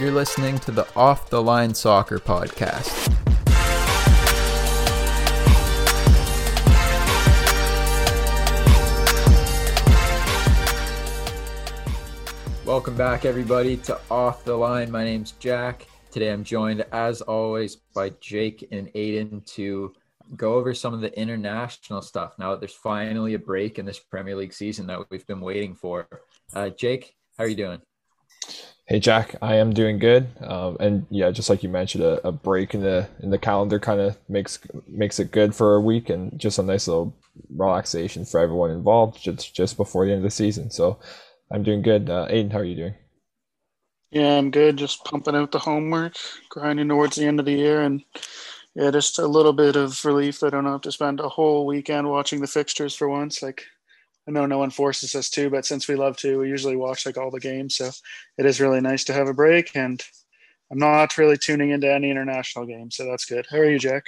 You're listening to the Off the Line Soccer Podcast. Welcome back, everybody, to Off the Line. My name's Jack. Today I'm joined, as always, by Jake and Aidan to go over some of the international stuff now that there's finally a break in this Premier League season that we've been waiting for. Uh, Jake, how are you doing? Hey Jack, I am doing good, um, and yeah, just like you mentioned, a, a break in the in the calendar kind of makes makes it good for a week, and just a nice little relaxation for everyone involved just just before the end of the season. So I'm doing good. Uh, Aidan, how are you doing? Yeah, I'm good. Just pumping out the homework, grinding towards the end of the year, and yeah, just a little bit of relief that I don't have to spend a whole weekend watching the fixtures for once. Like I know no one forces us to, but since we love to, we usually watch like all the games. So it is really nice to have a break. And I'm not really tuning into any international games, so that's good. How are you, Jack?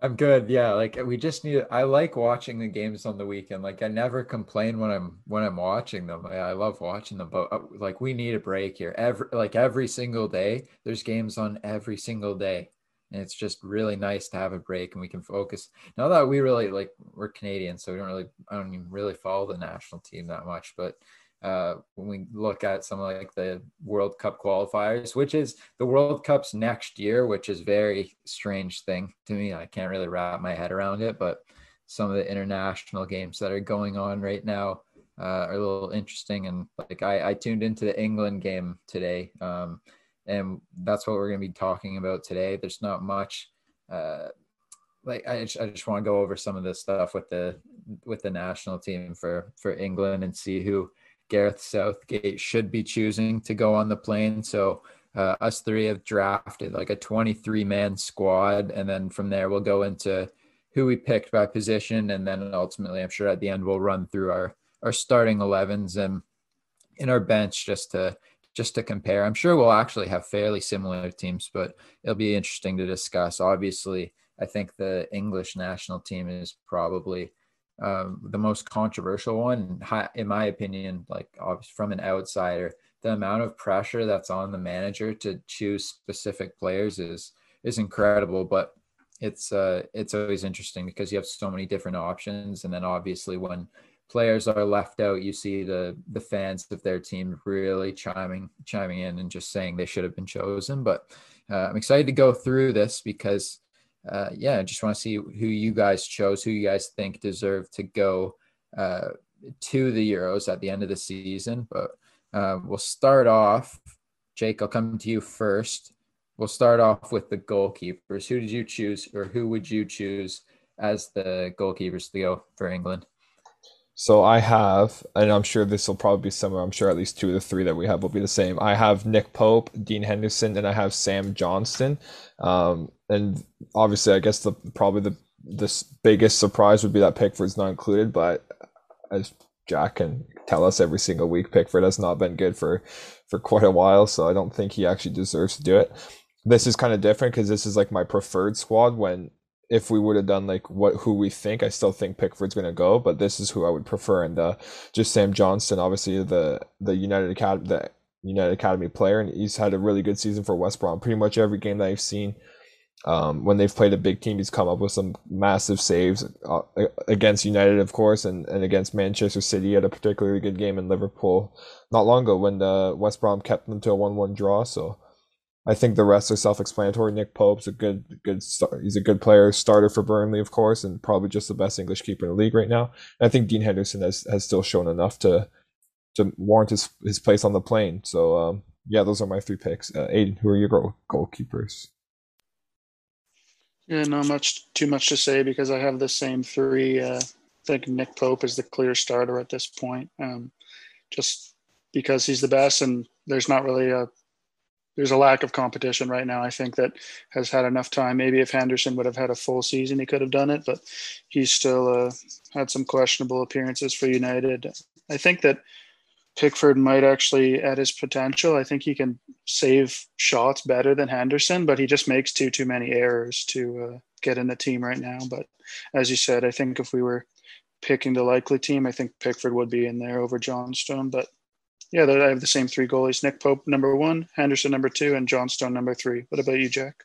I'm good. Yeah, like we just need. I like watching the games on the weekend. Like I never complain when I'm when I'm watching them. I, I love watching them, but uh, like we need a break here. Every like every single day, there's games on every single day and it's just really nice to have a break and we can focus. Now that we really like we're canadian so we don't really i don't even really follow the national team that much but uh, when we look at some like the world cup qualifiers which is the world cup's next year which is very strange thing to me i can't really wrap my head around it but some of the international games that are going on right now uh, are a little interesting and like I, I tuned into the england game today um, and that's what we're going to be talking about today. There's not much. Uh, like I just, I just want to go over some of this stuff with the with the national team for for England and see who Gareth Southgate should be choosing to go on the plane. So uh, us three have drafted like a 23 man squad, and then from there we'll go into who we picked by position, and then ultimately I'm sure at the end we'll run through our our starting 11s and in our bench just to just to compare. I'm sure we'll actually have fairly similar teams, but it'll be interesting to discuss. Obviously, I think the English national team is probably um, the most controversial one, in my opinion. Like from an outsider, the amount of pressure that's on the manager to choose specific players is is incredible. But it's uh, it's always interesting because you have so many different options, and then obviously when players are left out, you see the the fans of their team really chiming chiming in and just saying they should have been chosen. But uh, I'm excited to go through this because, uh, yeah, I just want to see who you guys chose, who you guys think deserve to go uh, to the Euros at the end of the season. But uh, we'll start off. Jake, I'll come to you first. We'll start off with the goalkeepers. Who did you choose, or who would you choose as the goalkeepers to go for England? So I have, and I'm sure this will probably be similar. I'm sure at least two of the three that we have will be the same. I have Nick Pope, Dean Henderson, and I have Sam Johnstone. Um, and obviously, I guess the probably the the biggest surprise would be that Pickford's not included. But as Jack can tell us every single week, Pickford has not been good for for quite a while. So I don't think he actually deserves to do it. This is kind of different because this is like my preferred squad when if we would have done like what who we think, I still think Pickford's going to go, but this is who I would prefer. And uh, just Sam Johnstone, obviously the the United Academy, the United Academy player, and he's had a really good season for West Brom. Pretty much every game that I've seen, um, when they've played a big team, he's come up with some massive saves uh, against United, of course, and, and against Manchester City at a particularly good game in Liverpool not long ago when the West Brom kept them to a one-one draw. So I think the rest are self-explanatory. Nick Pope's a good, good start. He's a good player, starter for Burnley, of course, and probably just the best English keeper in the league right now. And I think Dean Henderson has, has still shown enough to to warrant his, his place on the plane. So um, yeah, those are my three picks. Uh, Aidan, who are your goal goalkeepers? Yeah, not much too much to say because I have the same three. Uh, I think Nick Pope is the clear starter at this point, um, just because he's the best, and there's not really a there's a lack of competition right now. I think that has had enough time. Maybe if Henderson would have had a full season, he could have done it, but he's still uh, had some questionable appearances for United. I think that Pickford might actually, at his potential, I think he can save shots better than Henderson, but he just makes too too many errors to uh, get in the team right now. But as you said, I think if we were picking the likely team, I think Pickford would be in there over Johnstone. But yeah, I have the same three goalies: Nick Pope number one, Henderson number two, and Johnstone number three. What about you, Jack?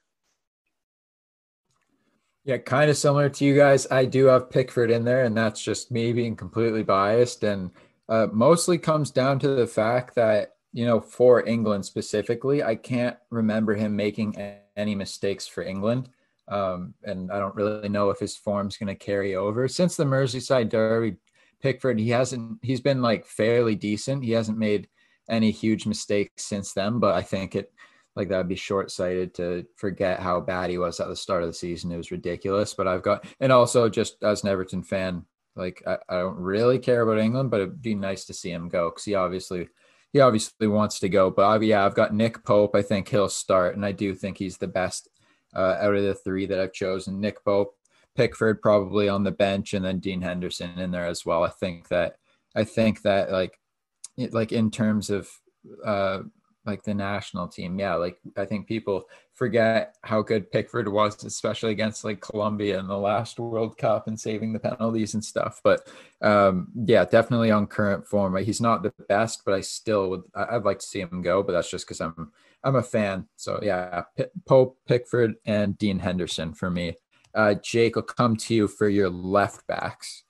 Yeah, kind of similar to you guys. I do have Pickford in there, and that's just me being completely biased, and uh, mostly comes down to the fact that you know for England specifically, I can't remember him making any mistakes for England. Um, and I don't really know if his form's going to carry over. Since the Merseyside Derby, Pickford, he hasn't, he's been like fairly decent. He hasn't made any huge mistakes since then, but I think it, like that would be short sighted to forget how bad he was at the start of the season. It was ridiculous. But I've got, and also just as an Everton fan, like I, I don't really care about England, but it'd be nice to see him go because he obviously he obviously wants to go. But I've, yeah, I've got Nick Pope. I think he'll start, and I do think he's the best uh, out of the three that I've chosen. Nick Pope, Pickford probably on the bench, and then Dean Henderson in there as well. I think that I think that like like in terms of uh, like the national team, yeah, like I think people forget how good Pickford was, especially against like Colombia in the last World Cup and saving the penalties and stuff. But um, yeah, definitely on current form. He's not the best, but I still would. I'd like to see him go, but that's just because I'm I'm a fan. So yeah, P- Pope, Pickford, and Dean Henderson for me. Uh, Jake, will come to you for your left backs.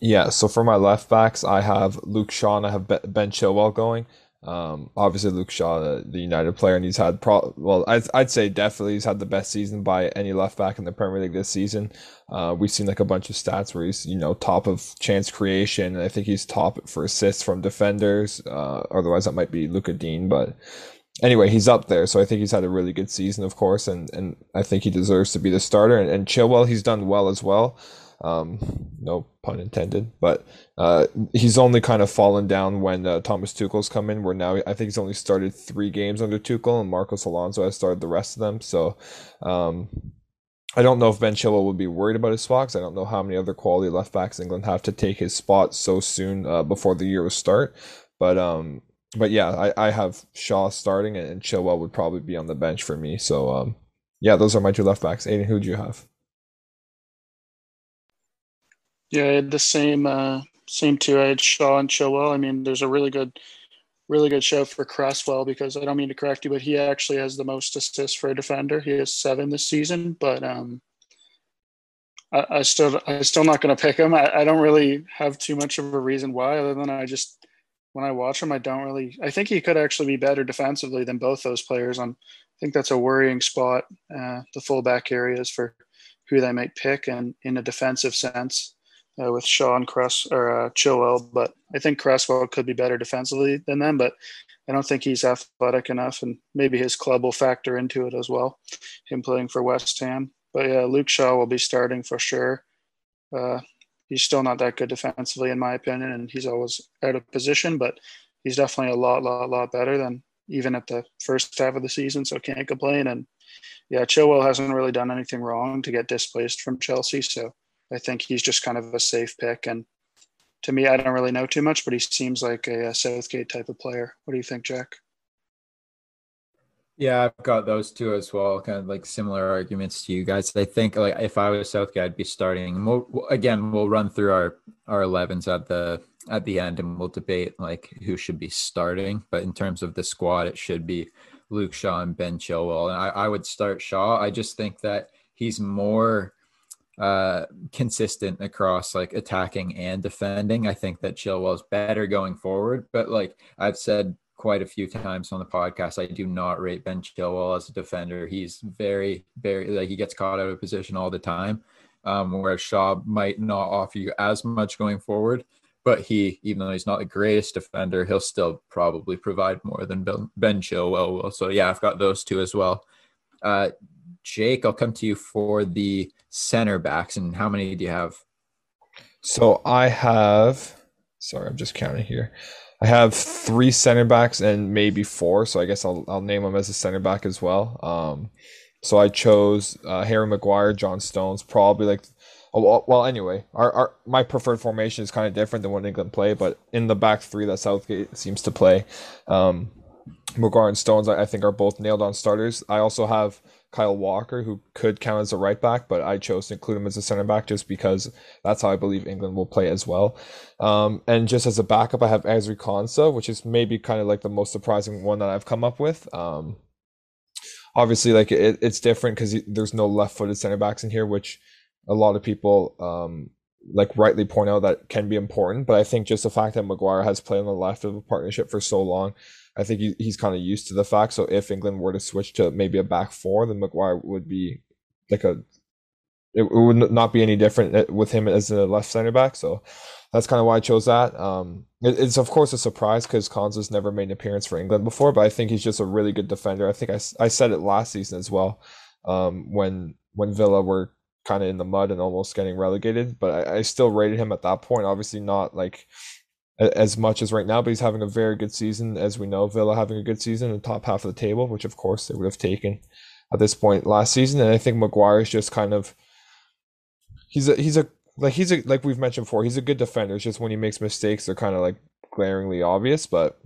Yeah, so for my left backs, I have Luke Shaw and I have Ben Chilwell going. Um, obviously Luke Shaw, the, the, United player, and he's had pro. Well, I'd, I'd say definitely he's had the best season by any left back in the Premier League this season. Uh, we've seen like a bunch of stats where he's you know top of chance creation. I think he's top for assists from defenders. Uh, otherwise, that might be Lucas Digne, but anyway, he's up there. So I think he's had a really good season, of course, and and I think he deserves to be the starter. And, and Chilwell, he's done well as well. Um, no pun intended, but uh, he's only kind of fallen down when uh, Thomas Tuchel's come in. Where now I think he's only started three games under Tuchel, and Marcos Alonso has started the rest of them. So um, I don't know if Ben Chilwell would be worried about his spot. I don't know how many other quality left backs England have to take his spot so soon uh, before the year will start. But um, but yeah, I, I have Shaw starting, and Chilwell would probably be on the bench for me. So um, yeah, those are my two left backs. Aidan, who do you have? Yeah, I had the same uh, same two. I had Shaw and Chilwell. I mean, there's a really good, really good show for Cresswell because I don't mean to correct you, but he actually has the most assists for a defender. He has seven this season, but um, I, I still I'm still not going to pick him. I, I don't really have too much of a reason why, other than I just when I watch him, I don't really. I think he could actually be better defensively than both those players. On I think that's a worrying spot. Uh, the fullback areas for who they might pick, and in a defensive sense uh, with Shaw and Cress or uh, Chilwell, but I think Cresswell could be better defensively than them. But I don't think he's athletic enough, and maybe his club will factor into it as well. Him playing for West Ham, but yeah, Luke Shaw will be starting for sure. Uh, he's still not that good defensively, in my opinion, and he's always out of position. But he's definitely a lot, lot, lot better than even at the first half of the season. So can't complain. And yeah, Chilwell hasn't really done anything wrong to get displaced from Chelsea, so I think he's just kind of a safe pick. And to me, I don't really know too much, but he seems like a, a Southgate type of player. What do you think, Jack? Yeah, I've got those two as well. Kind of like similar arguments to you guys. I think like if I was Southgate, I'd be starting. We'll, again, we'll run through our our 11s at the at the end, and we'll debate like who should be starting. But in terms of the squad, it should be Luke Shaw and Ben Chilwell, and I, I would start Shaw. I just think that he's more uh, consistent across like attacking and defending. I think that Chilwell's better going forward, but like I've said quite a few times on the podcast, I do not rate Ben Chilwell as a defender. He's very, very like he gets caught out of position all the time. Um, whereas Shaw might not offer you as much going forward, but he, even though he's not the greatest defender, he'll still probably provide more than Ben Chilwell will. So yeah, I've got those two as well. Uh, Jake, I'll come to you for the center backs. And how many do you have? So I have, sorry, I'm just counting here. I have three center backs and maybe four. So I guess I'll, I'll name them as a center back as well. Um, so I chose uh, Harry Maguire, John Stones, probably like. Oh, well, anyway, our, our my preferred formation is kind of different than what England play, but in the back three that Southgate seems to play, um, Maguire and Stones I, I think are both nailed on starters. I also have Kyle Walker, who could count as a right back, but I chose to include him as a center back just because that's how I believe England will play as well. Um, and just as a backup, I have Ezri Konsa, which is maybe kind of like the most surprising one that I've come up with. Um, obviously, like it, it's different because there's no left-footed center backs in here, which a lot of people um, like rightly point out that can be important. But I think just the fact that Maguire has played on the left of a partnership for so long, I think he, he's kind of used to the fact. So if England were to switch to maybe a back four, then Maguire would be like a it, would not be any different uh, with him as a left center back. So that's kind of why I chose that. Um, it, it's of course a surprise because Konsa's never made an appearance for England before, but I think he's just a really good defender. I think I, I said it last season as well um, when when Villa were kind of in the mud and almost getting relegated. But I, I still rated him at that point. Obviously, not like as much as right now, but he's having a very good season. As we know, Villa having a good season in the top half of the table, which of course they would have taken at this point last season. And I think Maguire's just kind of he's a he's a like he's a like we've mentioned before, he's a good defender. It's just when he makes mistakes, they're kind of like glaringly obvious. But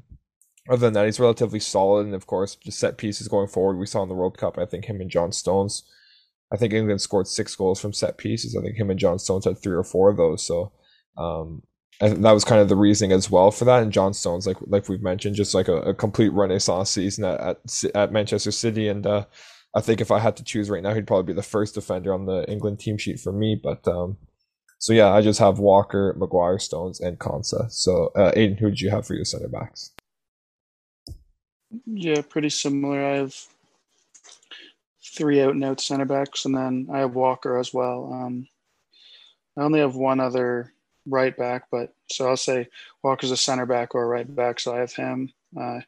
other than that, he's relatively solid. And of course, just set pieces going forward. We saw in the World Cup, I think him and John Stones I think England scored six goals from set pieces. I think him and John Stones had three or four of those. So um, that was kind of the reasoning as well for that. And John Stones, like like we've mentioned, just like a, a complete renaissance season at, at, at Manchester City. And uh, I think if I had to choose right now, he'd probably be the first defender on the England team sheet for me. But um, so yeah, I just have Walker, Maguire, Stones, and Konsa. So uh, Aidan, who did you have for your center backs? Yeah, pretty similar. I have three out and out center backs, and then I have Walker as well. Um, I only have one other right back, but so I'll say Walker's a center back or a right back, so I have him. Uh,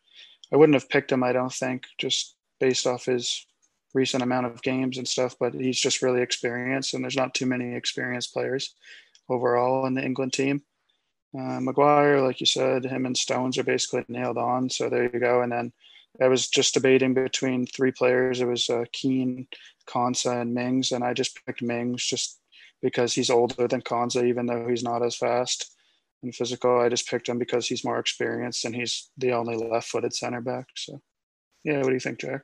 I wouldn't have picked him, I don't think, just based off his recent amount of games and stuff, but he's just really experienced, and there's not too many experienced players overall in the England team. Uh, Maguire, like you said, him and Stones are basically nailed on. So there you go. And then I was just debating between three players. It was uh, Keane, Konsa, and Mings, and I just picked Mings just because he's older than Konsa, even though he's not as fast and physical. I just picked him because he's more experienced and he's the only left-footed center back. So, yeah, what do you think, Jack?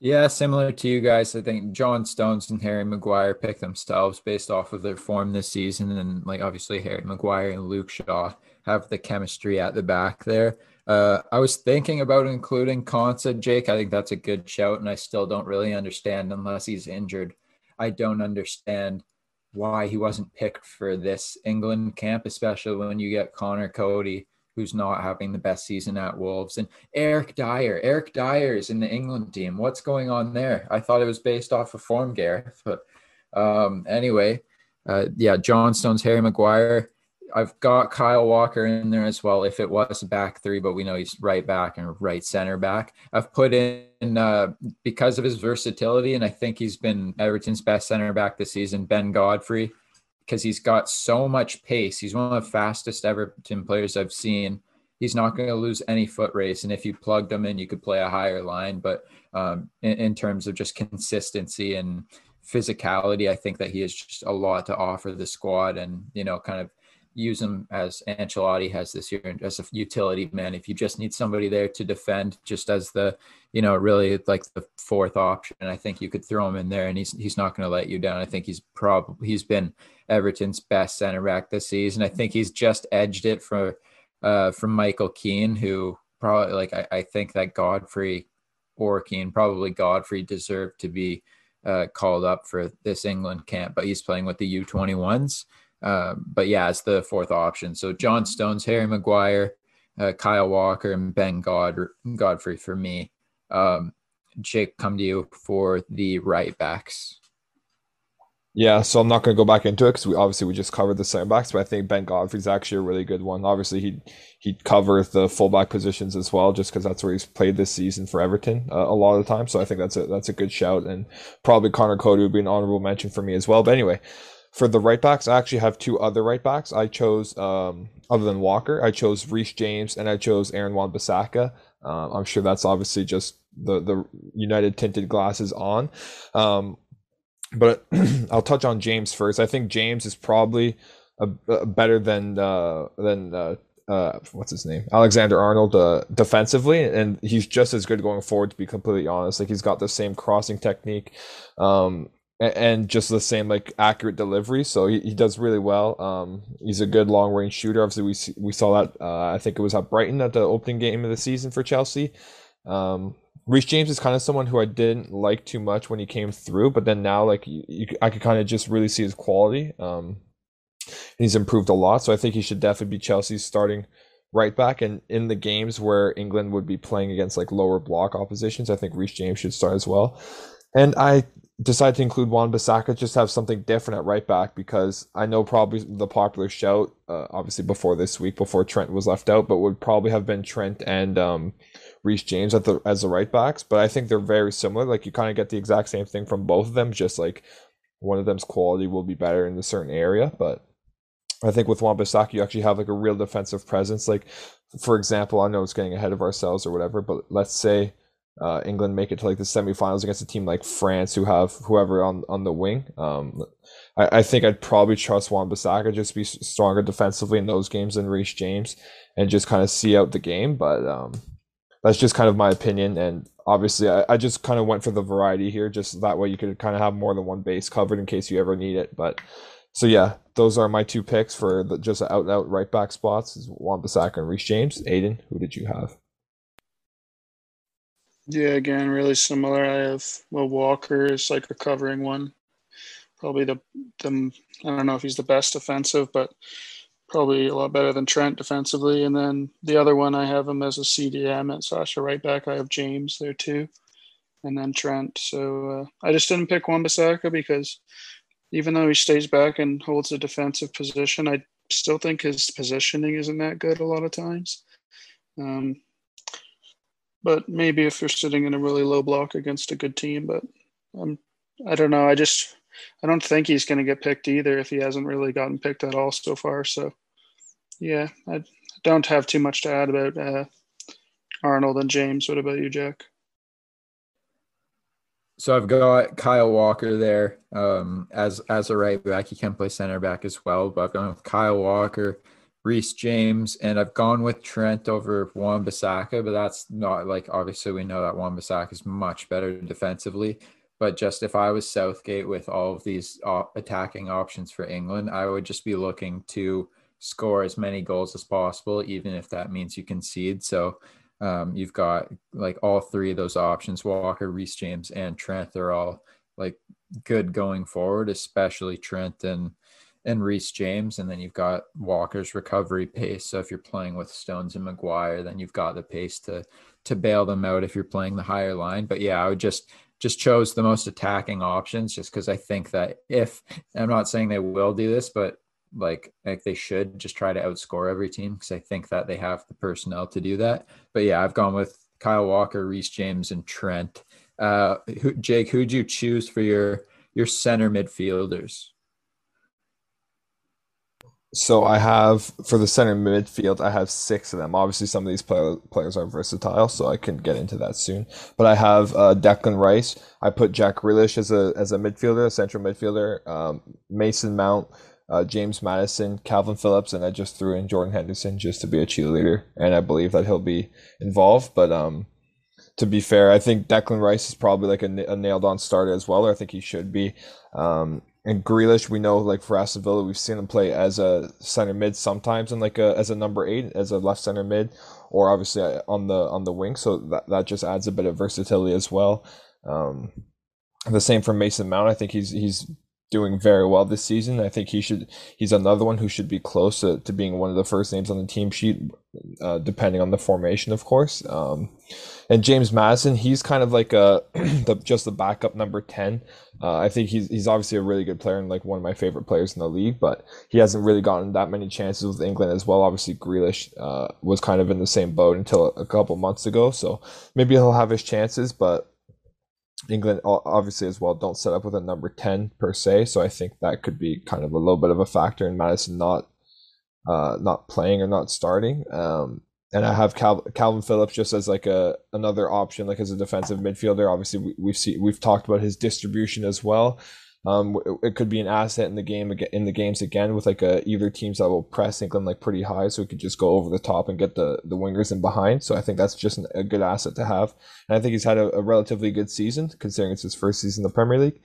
Yeah, similar to you guys. I think John Stones and Harry Maguire picked themselves based off of their form this season, and like obviously Harry Maguire and Luke Shaw have the chemistry at the back there. Uh, I was thinking about including Konsa, Jake. I think that's a good shout, and I still don't really understand unless he's injured. I don't understand why he wasn't picked for this England camp, especially when you get Conor Coady, who's not having the best season at Wolves, and Eric Dier. Eric Dier is in the England team. What's going on there? I thought it was based off of form, Gareth. But um, anyway, uh, yeah, John Stones, Harry Maguire. I've got Kyle Walker in there as well if it was back three, but we know he's right back and right center back. I've put in uh, because of his versatility, and I think he's been Everton's best center back this season, Ben Godfrey, because he's got so much pace. He's one of the fastest Everton players I've seen. He's not going to lose any foot race, and if you plugged him in, you could play a higher line. But um, in, in terms of just consistency and physicality, I think that he has just a lot to offer the squad, and you know, kind of use him as Ancelotti has this year as a utility man. If you just need somebody there to defend, just as the, you know, really like the fourth option, I think you could throw him in there, and he's he's not going to let you down. I think he's probably he's been Everton's best center back this season. I think he's just edged it for uh, from Michael Keane, who probably like I, I think that Godfrey or Keane probably Godfrey deserved to be uh, called up for this England camp, but he's playing with the U21s. Uh, but yeah, it's the fourth option. So John Stones, Harry Maguire, uh, Kyle Walker, and Ben God- Godfrey for me. Um, Jake, come to you for the right backs. Yeah, so I'm not going to go back into it because we obviously we just covered the center backs, but I think Ben Godfrey's actually a really good one. Obviously, he he covers the fullback positions as well, just because that's where he's played this season for Everton uh, a lot of the time. So I think that's a that's a good shout, and probably Conor Coady would be an honorable mention for me as well. But anyway, for the right backs, I actually have two other right backs. I chose, um, other than Walker, I chose Reece James and I chose Aaron Wan-Bissaka. Uh, I'm sure that's obviously just the the United tinted glasses on. Um, but I'll touch on James first. I think James is probably a, a better than uh, than uh, uh, what's his name, Alexander Arnold, uh, defensively, and he's just as good going forward. To be completely honest, like he's got the same crossing technique, um, and, just the same like accurate delivery. So he, he does really well. Um, he's a good long range shooter. Obviously, we we saw that. Uh, I think it was at Brighton at the opening game of the season for Chelsea. Um, Reece James is kind of someone who I didn't like too much when he came through, but then now like you, you, I could kind of just really see his quality. Um, he's improved a lot, so I think he should definitely be Chelsea's starting right back. And in the games where England would be playing against like lower block oppositions, I think Reece James should start as well. And I decided to include Wan Bissaka just have something different at right back because I know probably the popular shout, uh, obviously before this week, before Trent was left out, but would probably have been Trent and um, James at the as the right backs. But I think they're very similar. Like you kind of get the exact same thing from both of them, just like one of them's quality will be better in a certain area. But I think with Wan-Bissaka, you actually have like a real defensive presence. Like, for example, I know it's getting ahead of ourselves or whatever, but let's say uh, England make it to like the semifinals against a team like France who have whoever on on the wing. Um, I, I think I'd probably trust Wan-Bissaka just be stronger defensively in those games than Reece James and just kind of see out the game. But um, that's just kind of my opinion. And obviously, I, I just kind of went for the variety here, just that way you could kind of have more than one base covered in case you ever need it. But so yeah, those are my two picks for the just out and out right back spots is Wan Bissaka and Reece James. Aidan, who did you have? Yeah, again, really similar. I have well Walker is like a covering one. Probably the the I don't know if he's the best defensive, but probably a lot better than Trent defensively. And then the other one I have him as a CDM at Sasha right back. I have James there too, and then Trent. So uh, I just didn't pick Wan Bissaka because even though he stays back and holds a defensive position, I still think his positioning isn't that good a lot of times. Um, but maybe if you're sitting in a really low block against a good team, but um, I don't know. I just I don't think he's going to get picked either if he hasn't really gotten picked at all so far. So yeah, I don't have too much to add about uh, Arnold and James. What about you, Jack? So I've got Kyle Walker there um, as as a right back. He can play center back as well, but I've gone with Kyle Walker, Reece James, and I've gone with Trent over Wan Bissaka. But that's not like obviously we know that Wan Bissaka is much better defensively. But just if I was Southgate with all of these attacking options for England, I would just be looking to score as many goals as possible, even if that means you concede. So um, you've got like all three of those options Walker, Reece James, and Trent. They're all like good going forward, especially Trent and and Reece James. And then you've got Walker's recovery pace. So if you're playing with Stones and Maguire, then you've got the pace to to bail them out if you're playing the higher line. But yeah, I would just just chose the most attacking options just because I think that if I'm not saying they will do this, but like like they should just try to outscore every team because I think that they have the personnel to do that. But yeah, I've gone with Kyle Walker, Reece James, and Trent. Uh, who, Jake, who'd you choose for your your center midfielders? So I have for the center midfield, I have six of them. Obviously, some of these play, players are versatile, so I can get into that soon. But I have uh, Declan Rice. I put Jack Grealish as a as a midfielder, a central midfielder. Um, Mason Mount, uh, James Maddison, Kalvin Phillips, and I just threw in Jordan Henderson just to be a cheerleader, and I believe that he'll be involved. But um, to be fair, I think Declan Rice is probably like a, a nailed on starter as well, or I think he should be. Um, and Grealish, we know like for Aston Villa, we've seen him play as a center mid sometimes, and like a, as a number eight, as a left center mid, or obviously uh, on the on the wing. So that that just adds a bit of versatility as well. Um, the same for Mason Mount. I think he's he's doing very well this season. I think he should. He's another one who should be close to, to being one of the first names on the team sheet, uh, depending on the formation, of course. Um, and James Maddison, he's kind of like a the, just the backup number ten. Uh, I think he's he's obviously a really good player and like one of my favorite players in the league, but he hasn't really gotten that many chances with England as well. Obviously, Grealish uh, was kind of in the same boat until a couple months ago, so maybe he'll have his chances, but England obviously as well don't set up with a number 10 per se so I think that could be kind of a little bit of a factor in Maddison not uh not playing or not starting. Um and I have Cal- Kalvin Phillips just as like a another option like as a defensive midfielder. Obviously we, we've we've talked about his distribution as well. Um, it could be an asset in the game in the games again with like a either teams that will press England like pretty high, so we could just go over the top and get the the wingers in behind. So I think that's just a good asset to have, and I think he's had a, a relatively good season considering it's his first season in the Premier League.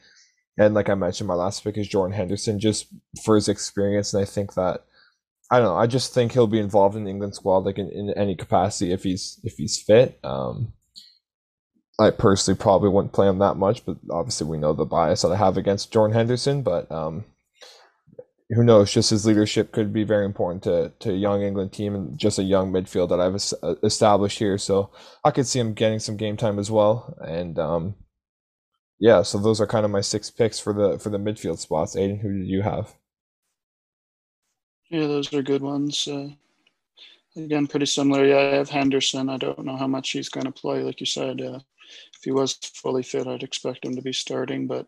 And like I mentioned, my last pick is Jordan Henderson, just for his experience, and I think that I don't know. I just think he'll be involved in the England squad, like in, in any capacity if he's if he's fit. Um, I personally probably wouldn't play him that much, but obviously we know the bias that I have against Jordan Henderson. But um, who knows? Just his leadership could be very important to to a young England team and just a young midfield that I've uh, established here. So I could see him getting some game time as well. And um, yeah, so those are kind of my six picks for the for the midfield spots. Aidan, who did you have? Yeah, those are good ones. Uh, again, pretty similar. Yeah, I have Henderson. I don't know how much he's going to play. Like you said, uh, if he was fully fit, I'd expect him to be starting. But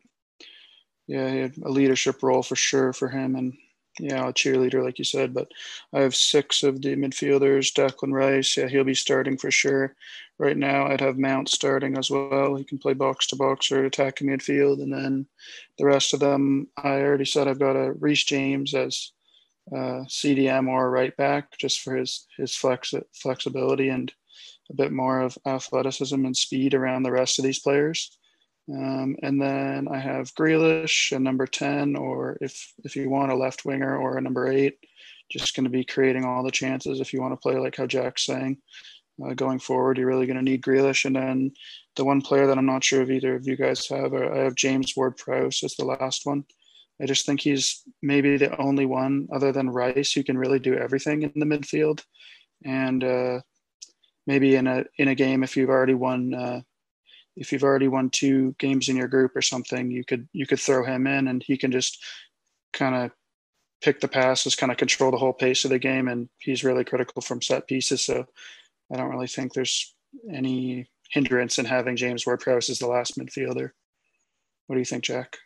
yeah, he had a leadership role for sure for him, and yeah, a cheerleader, like you said. But I have six of the midfielders. Declan Rice, yeah, he'll be starting for sure. Right now, I'd have Mount starting as well. He can play box to box or attacking midfield, and then the rest of them, I already said I've got a Reece James as uh, CDM or right back just for his his flex flexibility and a bit more of athleticism and speed around the rest of these players. Um, and then I have Grealish a number 10, or if if you want a left winger or a number eight, just going to be creating all the chances if you want to play like how Jack's saying. Uh, going forward, you're really going to need Grealish. And then the one player that I'm not sure if either of you guys have, uh, I have James Ward Prowse as the last one. I just think he's maybe the only one other than Rice who can really do everything in the midfield. And uh, maybe in a in a game, if you've already won, uh, if you've already won two games in your group or something, you could you could throw him in, and he can just kind of pick the passes, kind of control the whole pace of the game, and he's really critical from set pieces. So I don't really think there's any hindrance in having James Ward-Prowse as the last midfielder. What do you think, Jack?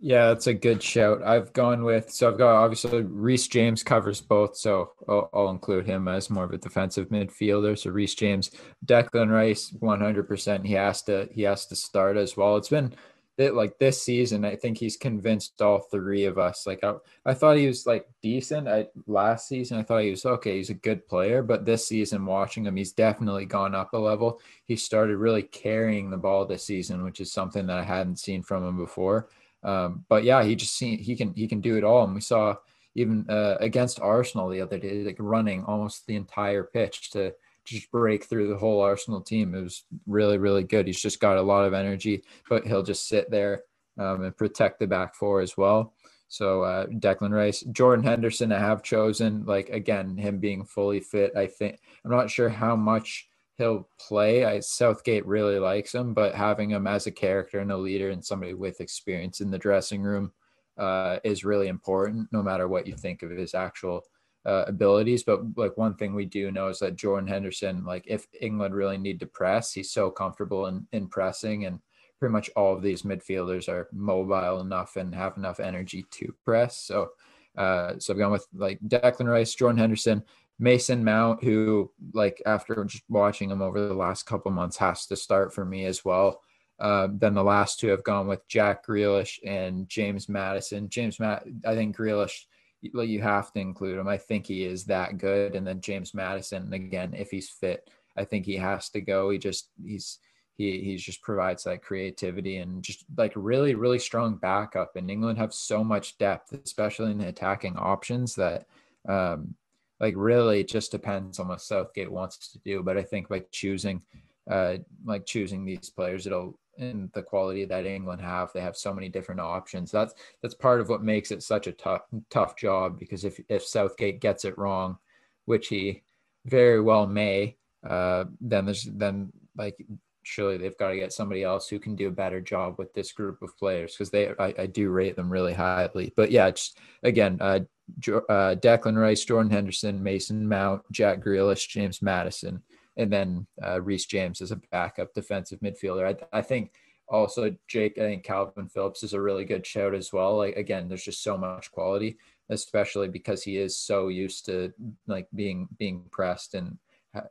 Yeah, that's a good shout. I've gone with so I've got obviously Reece James covers both, so I'll, I'll, include him as more of a defensive midfielder. So Reece James, Declan Rice, one hundred percent. He has to he has to start as well. It's been like this season. I think he's convinced all three of us. Like I, I thought he was like decent. I last season I thought he was okay. He's a good player, but this season watching him, he's definitely gone up a level. He started really carrying the ball this season, which is something that I hadn't seen from him before. Um, but yeah, he just seen he can he can do it all, and we saw even uh, against Arsenal the other day, like running almost the entire pitch to just break through the whole Arsenal team. It was really really good. He's just got a lot of energy, but he'll just sit there um, and protect the back four as well. So uh, Declan Rice, Jordan Henderson, I have chosen. Like again, him being fully fit. I think I'm not sure how much he'll play. I, Southgate really likes him, but having him as a character and a leader and somebody with experience in the dressing room uh, is really important, no matter what you think of his actual uh, abilities. But like one thing we do know is that Jordan Henderson, like if England really need to press, he's so comfortable in, in pressing and pretty much all of these midfielders are mobile enough and have enough energy to press. So, uh, so I've gone with like Declan Rice, Jordan Henderson, Mason Mount, who like after just watching him over the last couple months, has to start for me as well. Uh, then the last two have gone with Jack Grealish and James Maddison. James Matt, I think Grealish, you have to include him. I think he is that good. And then James Maddison, again, if he's fit, I think he has to go. He just he's he he just provides that creativity and just like really really strong backup. And England have so much depth, especially in the attacking options that um, like really it just depends on what Southgate wants to do. But I think by choosing, uh, like choosing these players, it'll in the quality that England have, they have so many different options. That's that's part of what makes it such a tough tough job because if if Southgate gets it wrong, which he very well may, uh, then there's then like surely they've got to get somebody else who can do a better job with this group of players because they I, I, do rate them really highly. But yeah, just again, uh, uh, Declan Rice, Jordan Henderson, Mason Mount, Jack Grealish, James Maddison, and then uh, Reece James as a backup defensive midfielder. I, I, think also Jake, I think Kalvin Phillips is a really good shout as well. Like again, there's just so much quality, especially because he is so used to like being being pressed and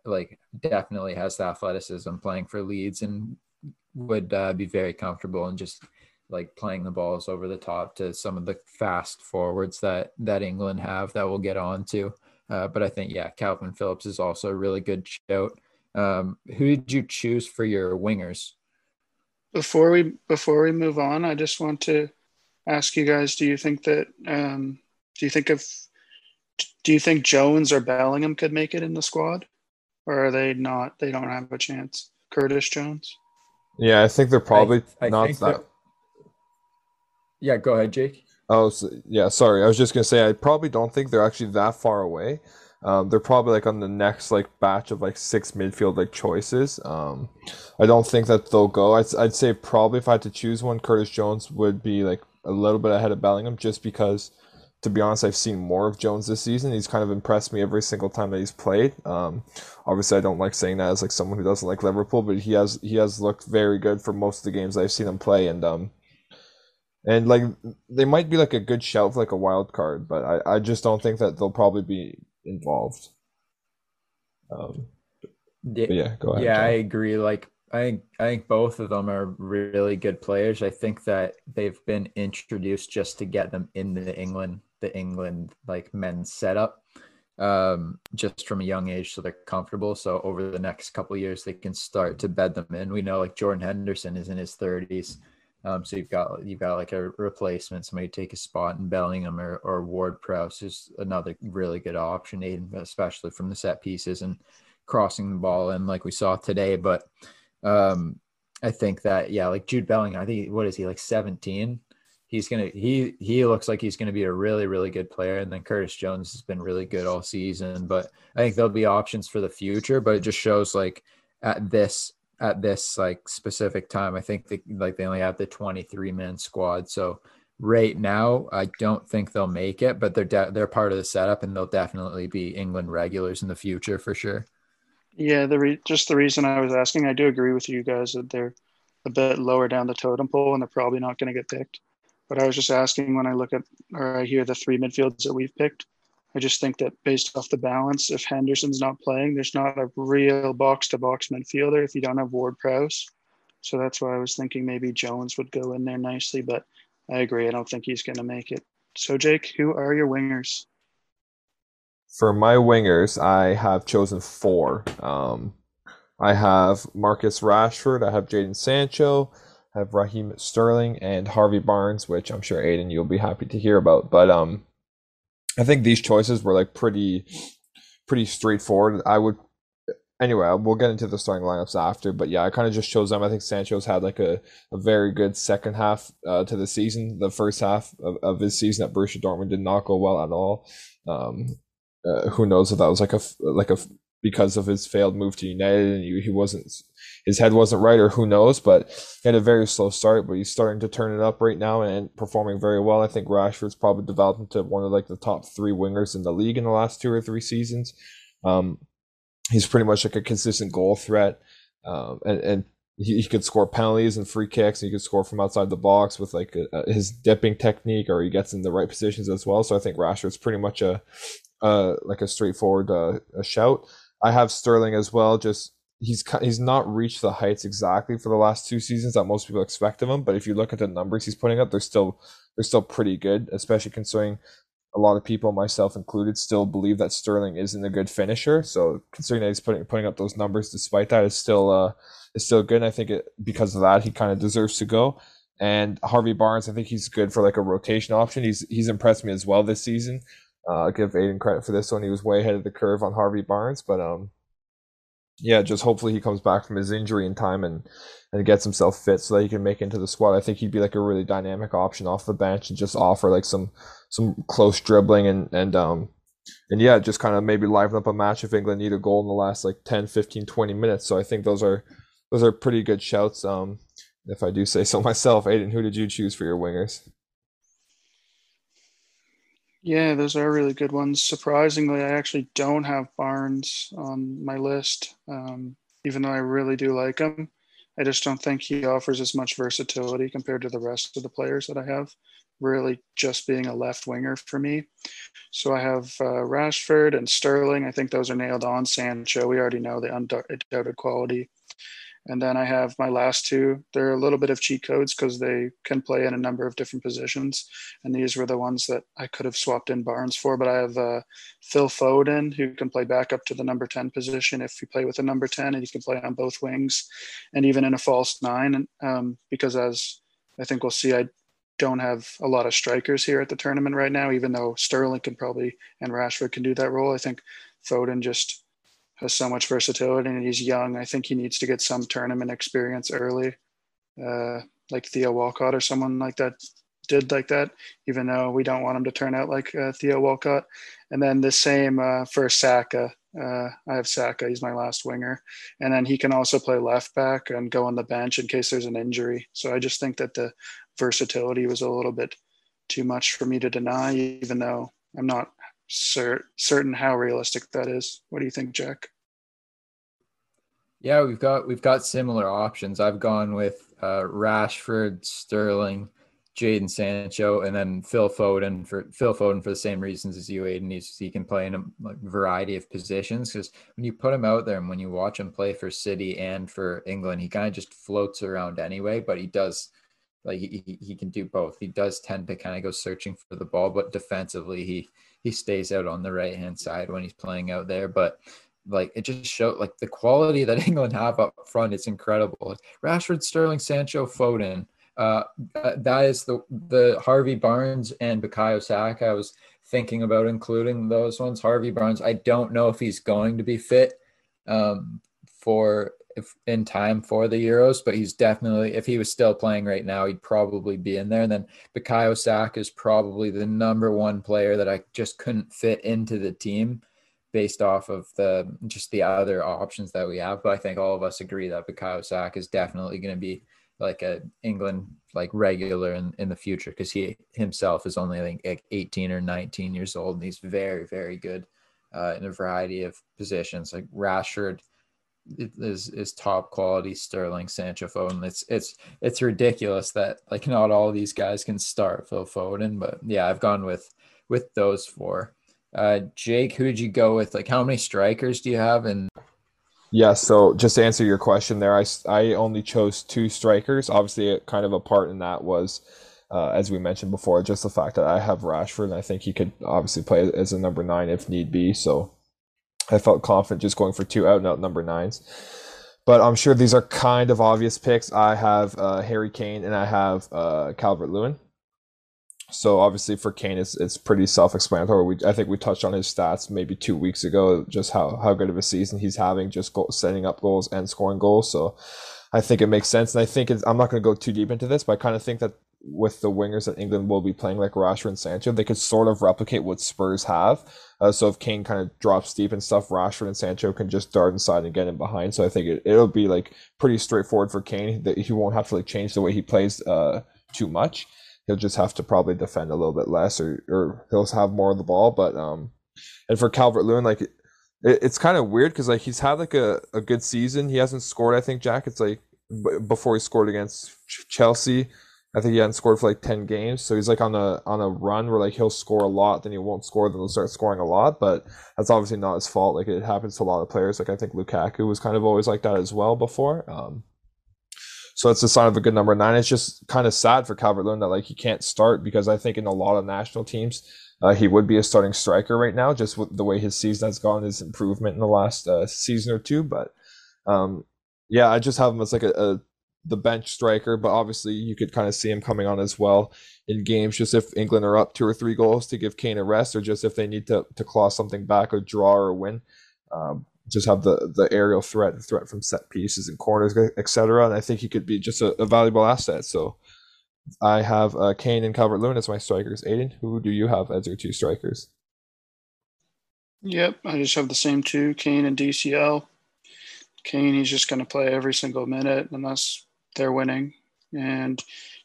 like definitely has the athleticism playing for Leeds and would uh, be very comfortable and just like playing the balls over the top to some of the fast forwards that that England have that we'll get on to. Uh, but I think yeah, Kalvin Phillips is also a really good shout. Um, who did you choose for your wingers? Before we before we move on, I just want to ask you guys: Do you think that um, do you think of do you think Jones or Bellingham could make it in the squad, or are they not? They don't have a chance. Curtis Jones. Yeah, I think they're probably I, I not that. Yeah, go ahead, Jake. Oh, so, yeah. Sorry, I was just gonna say I probably don't think they're actually that far away. Um, they're probably like on the next like batch of like six midfield like choices. Um, I don't think that they'll go. I'd, I'd say probably if I had to choose one, Curtis Jones would be like a little bit ahead of Bellingham, just because to be honest, I've seen more of Jones this season. He's kind of impressed me every single time that he's played. Um, obviously, I don't like saying that as like someone who doesn't like Liverpool, but he has he has looked very good for most of the games I've seen him play, and um, and like they might be like a good shout for like a wild card, but I I just don't think that they'll probably be involved. Um, yeah, go ahead. Yeah, John. I agree. Like I think I think both of them are really good players. I think that they've been introduced just to get them in the England the England like men's setup um, just from a young age, so they're comfortable. So over the next couple years, they can start to bed them in. We know like Jordan Henderson is in his thirties, um, so you've got you've got like a replacement, somebody take a spot in Bellingham or, or Ward Prowse is another really good option, especially from the set pieces and crossing the ball in like we saw today. But um, I think that yeah, like Jude Bellingham, I think what is he like seventeen? he's gonna he he looks like he's gonna be a really really good player. And then Curtis Jones has been really good all season. But I think there'll be options for the future. But it just shows like at this at this like specific time, I think they, like they only have the 23 man squad. So right now, I don't think they'll make it, but they're de- they're part of the setup, and they'll definitely be England regulars in the future for sure. Yeah, the re- just the reason I was asking, I do agree with you guys that they're a bit lower down the totem pole, and they're probably not going to get picked. But I was just asking when I look at or I hear the three midfields that we've picked, I just think that based off the balance, if Henderson's not playing, there's not a real box to box midfielder if you don't have Ward Prowse. So that's why I was thinking maybe Jones would go in there nicely, but I agree. I don't think he's going to make it. So, Jake, who are your wingers? For my wingers, I have chosen four. Um, I have Marcus Rashford, I have Jadon Sancho, I have Raheem Sterling and Harvey Barnes, which I'm sure Aidan you'll be happy to hear about. But um, I think these choices were like pretty, pretty straightforward. I would anyway, we'll get into the starting lineups after. But yeah, I kind of just chose them. I think Sancho's had like a, a very good second half uh, to the season. The first half of, of his season at Borussia Dortmund did not go well at all. Um, uh, who knows if that was like a like a because of his failed move to United and he, he wasn't his head wasn't right or who knows, but he had a very slow start, but he's starting to turn it up right now and performing very well. I think Rashford's probably developed into one of like the top three wingers in the league in the last two or three seasons. Um, he's pretty much like a consistent goal threat. Um, and, and he, he could score penalties and free kicks. And he could score from outside the box with like a, a, his dipping technique, or he gets in the right positions as well. So I think Rashford's pretty much a, uh, like a straightforward uh, a shout. I have Sterling as well. Just he's he's not reached the heights exactly for the last two seasons that most people expect of him. But if you look at the numbers he's putting up, they're still they're still pretty good, especially considering a lot of people, myself included, still believe that Sterling isn't a good finisher. So considering that he's putting putting up those numbers despite that is still uh is still good. And I think it, because of that he kind of deserves to go. And Harvey Barnes, I think he's good for like a rotation option. He's he's impressed me as well this season. Uh, I'll give Aidan credit for this one. He was way ahead of the curve on Harvey Barnes, but um, yeah, just hopefully he comes back from his injury in time and and gets himself fit so that he can make into the squad. I think he'd be like a really dynamic option off the bench and just offer like some some close dribbling and and um and yeah, just kind of maybe liven up a match if England need a goal in the last like 10, 15, 20 minutes. So I think those are those are pretty good shouts. Um, if I do say so myself, Aidan, who did you choose for your wingers? Yeah, those are really good ones. Surprisingly, I actually don't have Barnes on my list, um, even though I really do like him. I just don't think he offers as much versatility compared to the rest of the players that I have, really just being a left winger for me. So I have uh, Rashford and Sterling. I think those are nailed on. Sancho, we already know the undoubted quality. And then I have my last two. They're a little bit of cheat codes because they can play in a number of different positions. And these were the ones that I could have swapped in Barnes for. But I have uh, Phil Foden, who can play back up to the number 10 position if you play with a number 10, and he can play on both wings and even in a false nine. Um, because as I think we'll see, I don't have a lot of strikers here at the tournament right now, even though Sterling can probably and Rashford can do that role. I think Foden just has so much versatility and he's young. I think he needs to get some tournament experience early, uh, like Theo Walcott or someone like that did like that, even though we don't want him to turn out like uh, Theo Walcott. And then the same uh, for Saka. Uh, I have Saka. He's my last winger, and then he can also play left back and go on the bench in case there's an injury. So I just think that the versatility was a little bit too much for me to deny, even though I'm not cer- certain how realistic that is. What do you think, Jack? Yeah, we've got we've got similar options. I've gone with uh, Rashford, Sterling, Jadon Sancho, and then Phil Foden for Phil Foden for the same reasons as you, Aidan. He's, he can play in a like, variety of positions because when you put him out there and when you watch him play for City and for England, he kind of just floats around anyway. But he does like he, he can do both. He does tend to kind of go searching for the ball, but defensively he he stays out on the right hand side when he's playing out there. But like it just showed like the quality that England have up front is incredible. Rashford, Sterling, Sancho, Foden. Uh, uh, that is the the Harvey Barnes and Bukayo Saka. I was thinking about including those ones. Harvey Barnes, I don't know if he's going to be fit um, for if in time for the Euros, but he's definitely if he was still playing right now, he'd probably be in there. And then Bukayo Saka is probably the number one player that I just couldn't fit into the team based off of the just the other options that we have. But I think all of us agree that Bukayo Saka is definitely going to be like a England like regular in, in the future because he himself is only I think 18 or 19 years old and he's very very good uh, in a variety of positions like Rashford is is top quality Sterling Sancho Foden. It's it's it's ridiculous that like not all these guys can start Phil Foden, but yeah, I've gone with with those four. Uh, Jake, who did you go with? Like, how many strikers do you have? And yeah, so just to answer your question there, I I only chose two strikers. Obviously, kind of a part in that was. Uh, as we mentioned before, just the fact that I have Rashford, and I think he could obviously play as a number nine if need be. So I felt confident just going for two out and out number nines. But I'm sure these are kind of obvious picks. I have uh, Harry Kane and I have uh, Calvert Lewin. So obviously for Kane, it's it's pretty self-explanatory. We, I think we touched on his stats maybe two weeks ago, just how, how good of a season he's having, just setting up goals and scoring goals. So I think it makes sense. And I think I'm not going to go too deep into this, but I kind of think that with the wingers that England will be playing, like Rashford and Sancho, they could sort of replicate what Spurs have. Uh, so if Kane kind of drops deep and stuff, Rashford and Sancho can just dart inside and get in behind. So I think it, it'll be like pretty straightforward for Kane that he won't have to like change the way he plays uh, too much. He'll just have to probably defend a little bit less, or or he'll have more of the ball. But um, and for Calvert Lewin, like it, it's kind of weird because like he's had like a, a good season. He hasn't scored. I think Jack. It's like before he scored against Chelsea I think he hadn't scored for like ten games, so he's like on a on a run where like he'll score a lot, then he won't score, then he'll start scoring a lot. But that's obviously not his fault. Like it happens to a lot of players. Like I think Lukaku was kind of always like that as well before. Um, so it's a sign of a good number nine. It's just kind of sad for Calvert Lewin that like he can't start because I think in a lot of national teams uh, he would be a starting striker right now, just with the way his season has gone, his improvement in the last uh, season or two. But um, yeah, I just have him as like a, a the bench striker, but obviously you could kind of see him coming on as well in games, just if England are up two or three goals to give Kane a rest, or just if they need to to claw something back or draw or win. Um, just have the the aerial threat, the threat from set pieces and corners, etc. And I think he could be just a, a valuable asset. So I have uh, Kane and Calvert Lewin as my strikers. Aidan, who do you have as your two strikers? Yep, I just have the same two, Kane and DCL. Kane, he's just going to play every single minute unless they're winning. And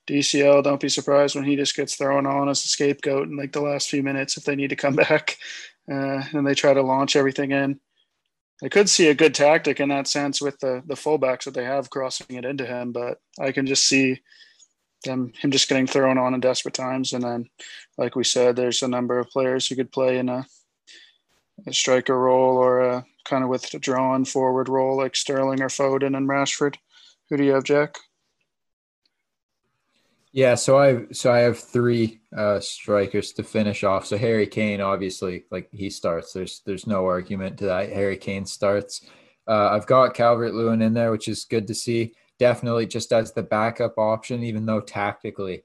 DCL, don't be surprised when he just gets thrown on as a scapegoat in like the last few minutes if they need to come back uh, and they try to launch everything in. I could see a good tactic in that sense with the the fullbacks that they have crossing it into him, but I can just see them him just getting thrown on in desperate times. And then, like we said, there's a number of players who could play in a a striker role or a kind of withdrawn forward role like Sterling or Foden and Rashford. Who do you have, Jack? Yeah, so I so I have three uh, strikers to finish off. So Harry Kane, obviously, like he starts. There's there's no argument to that. Harry Kane starts. Uh, I've got Calvert Lewin in there, which is good to see. Definitely just as the backup option, even though tactically,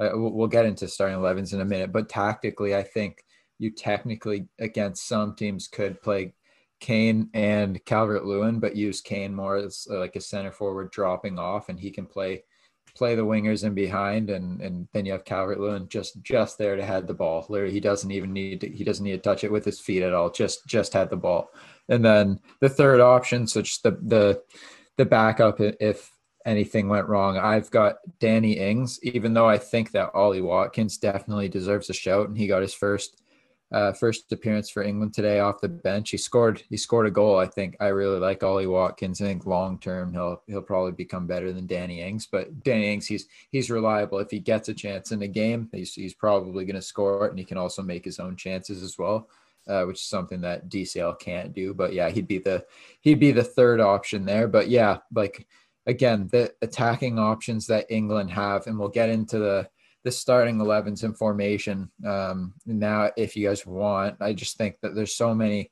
uh, we'll, we'll get into starting 11s in a minute. But tactically, I think you technically against some teams could play Kane and Calvert Lewin, but use Kane more as uh, like a center forward dropping off, and he can play play the wingers in behind, and and then you have Calvert Lewin just just there to head the ball. Literally, he doesn't even need to, he doesn't need to touch it with his feet at all. Just just had the ball, and then the third option, so just the the the backup if anything went wrong. I've got Danny Ings, even though I think that Ollie Watkins definitely deserves a shout, and he got his first uh, first appearance for England today off the bench. He scored. He scored a goal. I think I really like Ollie Watkins. I think long term he'll he'll probably become better than Danny Ings. But Danny Ings, he's he's reliable. If he gets a chance in a game, he's he's probably going to score it, and he can also make his own chances as well. Uh, which is something that DCL can't do. But yeah, he'd be the he'd be the third option there. But yeah, like again, the attacking options that England have, and we'll get into the the starting 11s in formation um, now if you guys want i just think that there's so many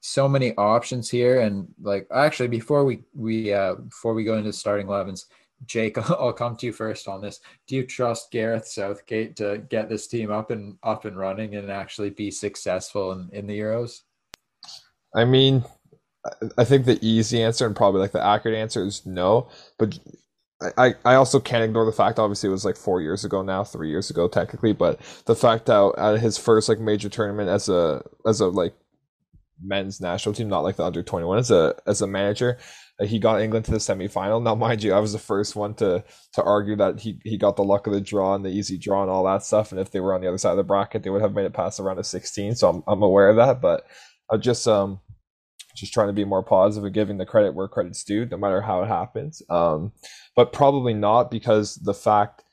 so many options here and like actually before we we uh before we go into starting 11s jake i'll come to you first on this do you trust gareth southgate to get this team up and up and running and actually be successful in, in the euros i mean I think the easy answer and probably like the accurate answer is no. But I, I also can't ignore the fact obviously it was like four years ago now three years ago technically but the fact that at his first like major tournament as a as a like men's national team not like the under 21 as a as a manager uh, he got england to the semifinal. Now mind you i was the first one to to argue that he he got the luck of the draw and the easy draw and all that stuff and if they were on the other side of the bracket they would have made it past the round of 16 so i'm, I'm aware of that but i just um just trying to be more positive and giving the credit where credit's due, no matter how it happens. Um, but probably not because the fact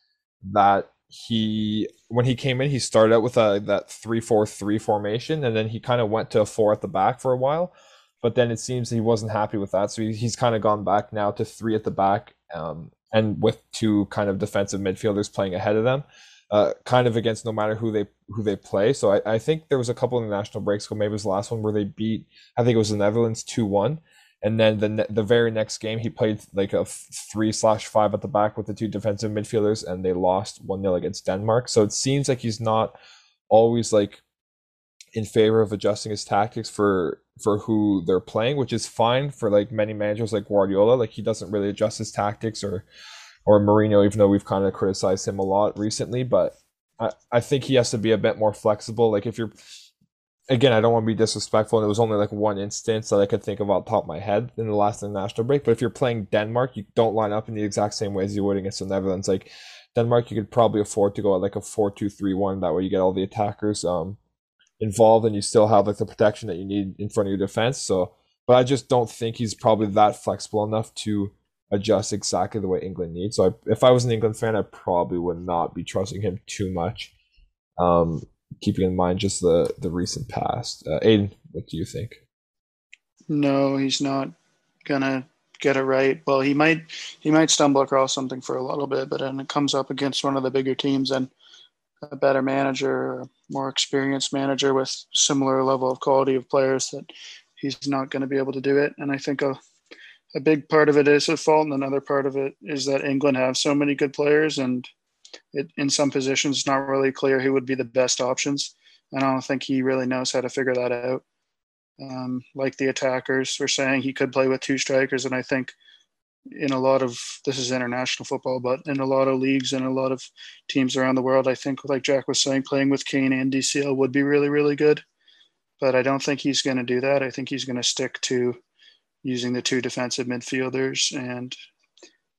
that he when he came in he started out with a that 3-4-3 formation and then he kind of went to a four at the back for a while but then it seems he wasn't happy with that so he, he's kind of gone back now to three at the back um, and with two kind of defensive midfielders playing ahead of them uh, kind of against no matter who they who they play. So I, I think there was a couple the national breaks. Maybe it was the last one where they beat. I think it was the Netherlands two one, and then the the very next game he played like a three slash five at the back with the two defensive midfielders, and they lost one 0 against Denmark. So it seems like he's not always like in favor of adjusting his tactics for for who they're playing, which is fine for like many managers like Guardiola. Like he doesn't really adjust his tactics or or Mourinho, even though we've kind of criticized him a lot recently. But I, I think he has to be a bit more flexible. Like if you're again, I don't want to be disrespectful, and it was only like one instance that I could think of off the top of my head in the last international break. But if you're playing Denmark, you don't line up in the exact same way as you would against the Netherlands. Like Denmark, you could probably afford to go at like a four-two-three-one. That way, you get all the attackers um involved, and you still have like the protection that you need in front of your defense. So, but I just don't think he's probably that flexible enough to adjust exactly the way England needs. So I, if I was an England fan, I probably would not be trusting him too much. Um, keeping in mind just the the recent past. Uh, Aidan, what do you think? No, he's not gonna get it right. Well, he might he might stumble across something for a little bit, but then it comes up against one of the bigger teams and a better manager, more experienced manager with similar level of quality of players that he's not going to be able to do it. And I think a a big part of it is a fault, and another part of it is that England have so many good players, and it, in some positions, it's not really clear who would be the best options. And I don't think he really knows how to figure that out. Um, like the attackers were saying, he could play with two strikers, and I think in a lot of this is international football, but in a lot of leagues and a lot of teams around the world, I think, like Jack was saying, playing with Kane and DCL would be really, really good. But I don't think he's going to do that. I think he's going to stick to using the two defensive midfielders. And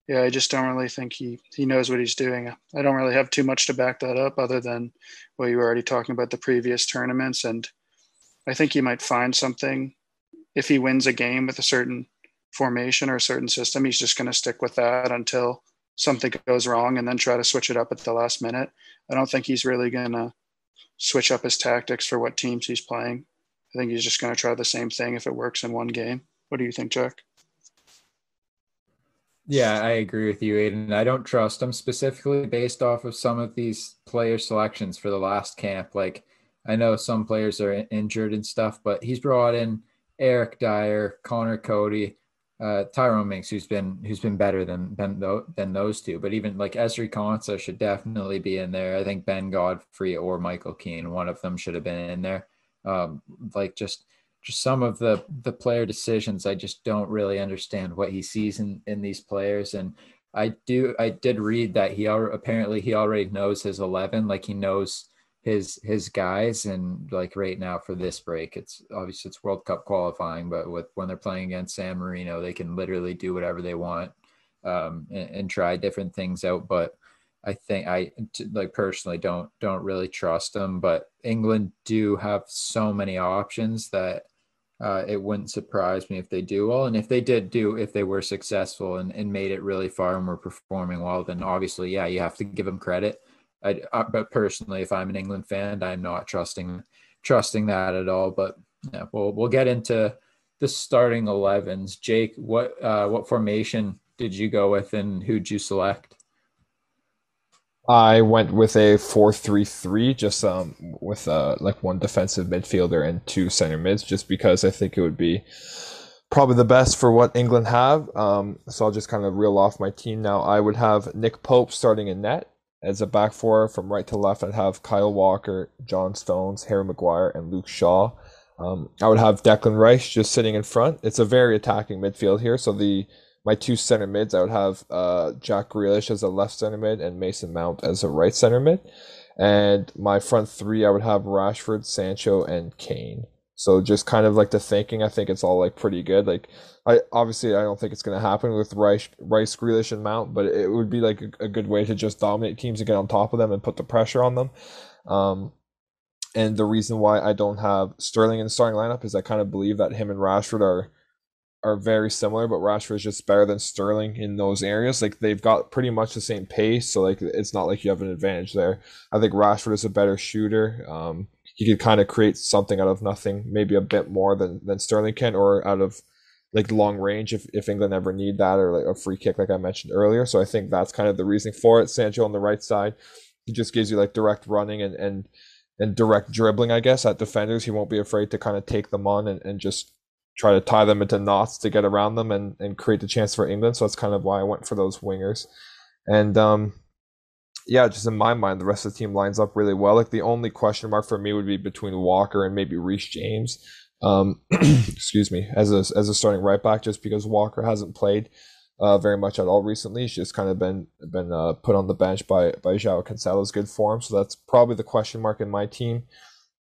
yeah, I just don't really think he, he knows what he's doing. I don't really have too much to back that up other than what you were already talking about the previous tournaments. And I think he might find something if he wins a game with a certain formation or a certain system, he's just going to stick with that until something goes wrong and then try to switch it up at the last minute. I don't think he's really going to switch up his tactics for what teams he's playing. I think he's just going to try the same thing if it works in one game. What do you think, Jack? Yeah, I agree with you, Aidan. I don't trust him specifically based off of some of these player selections for the last camp. Like, I know some players are injured and stuff, but he's brought in Eric Dier, Conor Coady, uh, Tyrone Mings, who's been who's been better than than, than those two. But even like Ezri Konsa should definitely be in there. I think Ben Godfrey or Michael Keane, one of them should have been in there. Um, like just just some of the the player decisions i just don't really understand what he sees in in these players. And i do i did read that he apparently he already knows his 11 like he knows his his guys. And like right now for this break it's obviously it's world cup qualifying but with when they're playing against san marino they can literally do whatever they want um, and, and try different things out. But I think I like personally don't don't really trust them, but England do have so many options that uh, it wouldn't surprise me if they do well. And if they did do, if they were successful and, and made it really far and were performing well, then obviously, yeah, you have to give them credit. I, uh, but personally, if I'm an England fan, I'm not trusting trusting that at all. But yeah, we'll we'll get into the starting 11s. Jake, what uh, what formation did you go with, and who'd you select? I went with a four-three-three, just um with uh like one defensive midfielder and two center mids, just because I think it would be probably the best for what England have. Um, so I'll just kind of reel off my team now. I would have Nick Pope starting in net as a back four from right to left. I'd have Kyle Walker, John Stones, Harry Maguire, and Luke Shaw. Um, I would have Declan Rice just sitting in front. It's a very attacking midfield here, so the my two center mids, I would have uh, Jack Grealish as a left center mid and Mason Mount as a right center mid. And my front three, I would have Rashford, Sancho, and Kane. So just kind of like the thinking, I think it's all like pretty good. Like I obviously I don't think it's gonna happen with Rice, Rice, Grealish, and Mount, but it would be like a, a good way to just dominate teams and get on top of them and put the pressure on them. Um, and the reason why I don't have Sterling in the starting lineup is I kind of believe that him and Rashford are are very similar, but Rashford is just better than Sterling in those areas. Like they've got pretty much the same pace, so like it's not like you have an advantage there. I think Rashford is a better shooter. Um, he could kind of create something out of nothing, maybe a bit more than than Sterling can, or out of like long range if, if England ever need that, or like a free kick, like I mentioned earlier. So I think that's kind of the reasoning for it. Sancho on the right side, he just gives you like direct running and and and direct dribbling, I guess, at defenders. He won't be afraid to kind of take them on and, and just try to tie them into knots to get around them and, and create the chance for England. So that's kind of why I went for those wingers. And um, yeah, just in my mind, the rest of the team lines up really well. Like the only question mark for me would be between Walker and maybe Reece James. Um, excuse me, as a as a starting right back, just because Walker hasn't played uh, very much at all recently. He's just kind of been been uh, put on the bench by by João Cancelo's good form. So that's probably the question mark in my team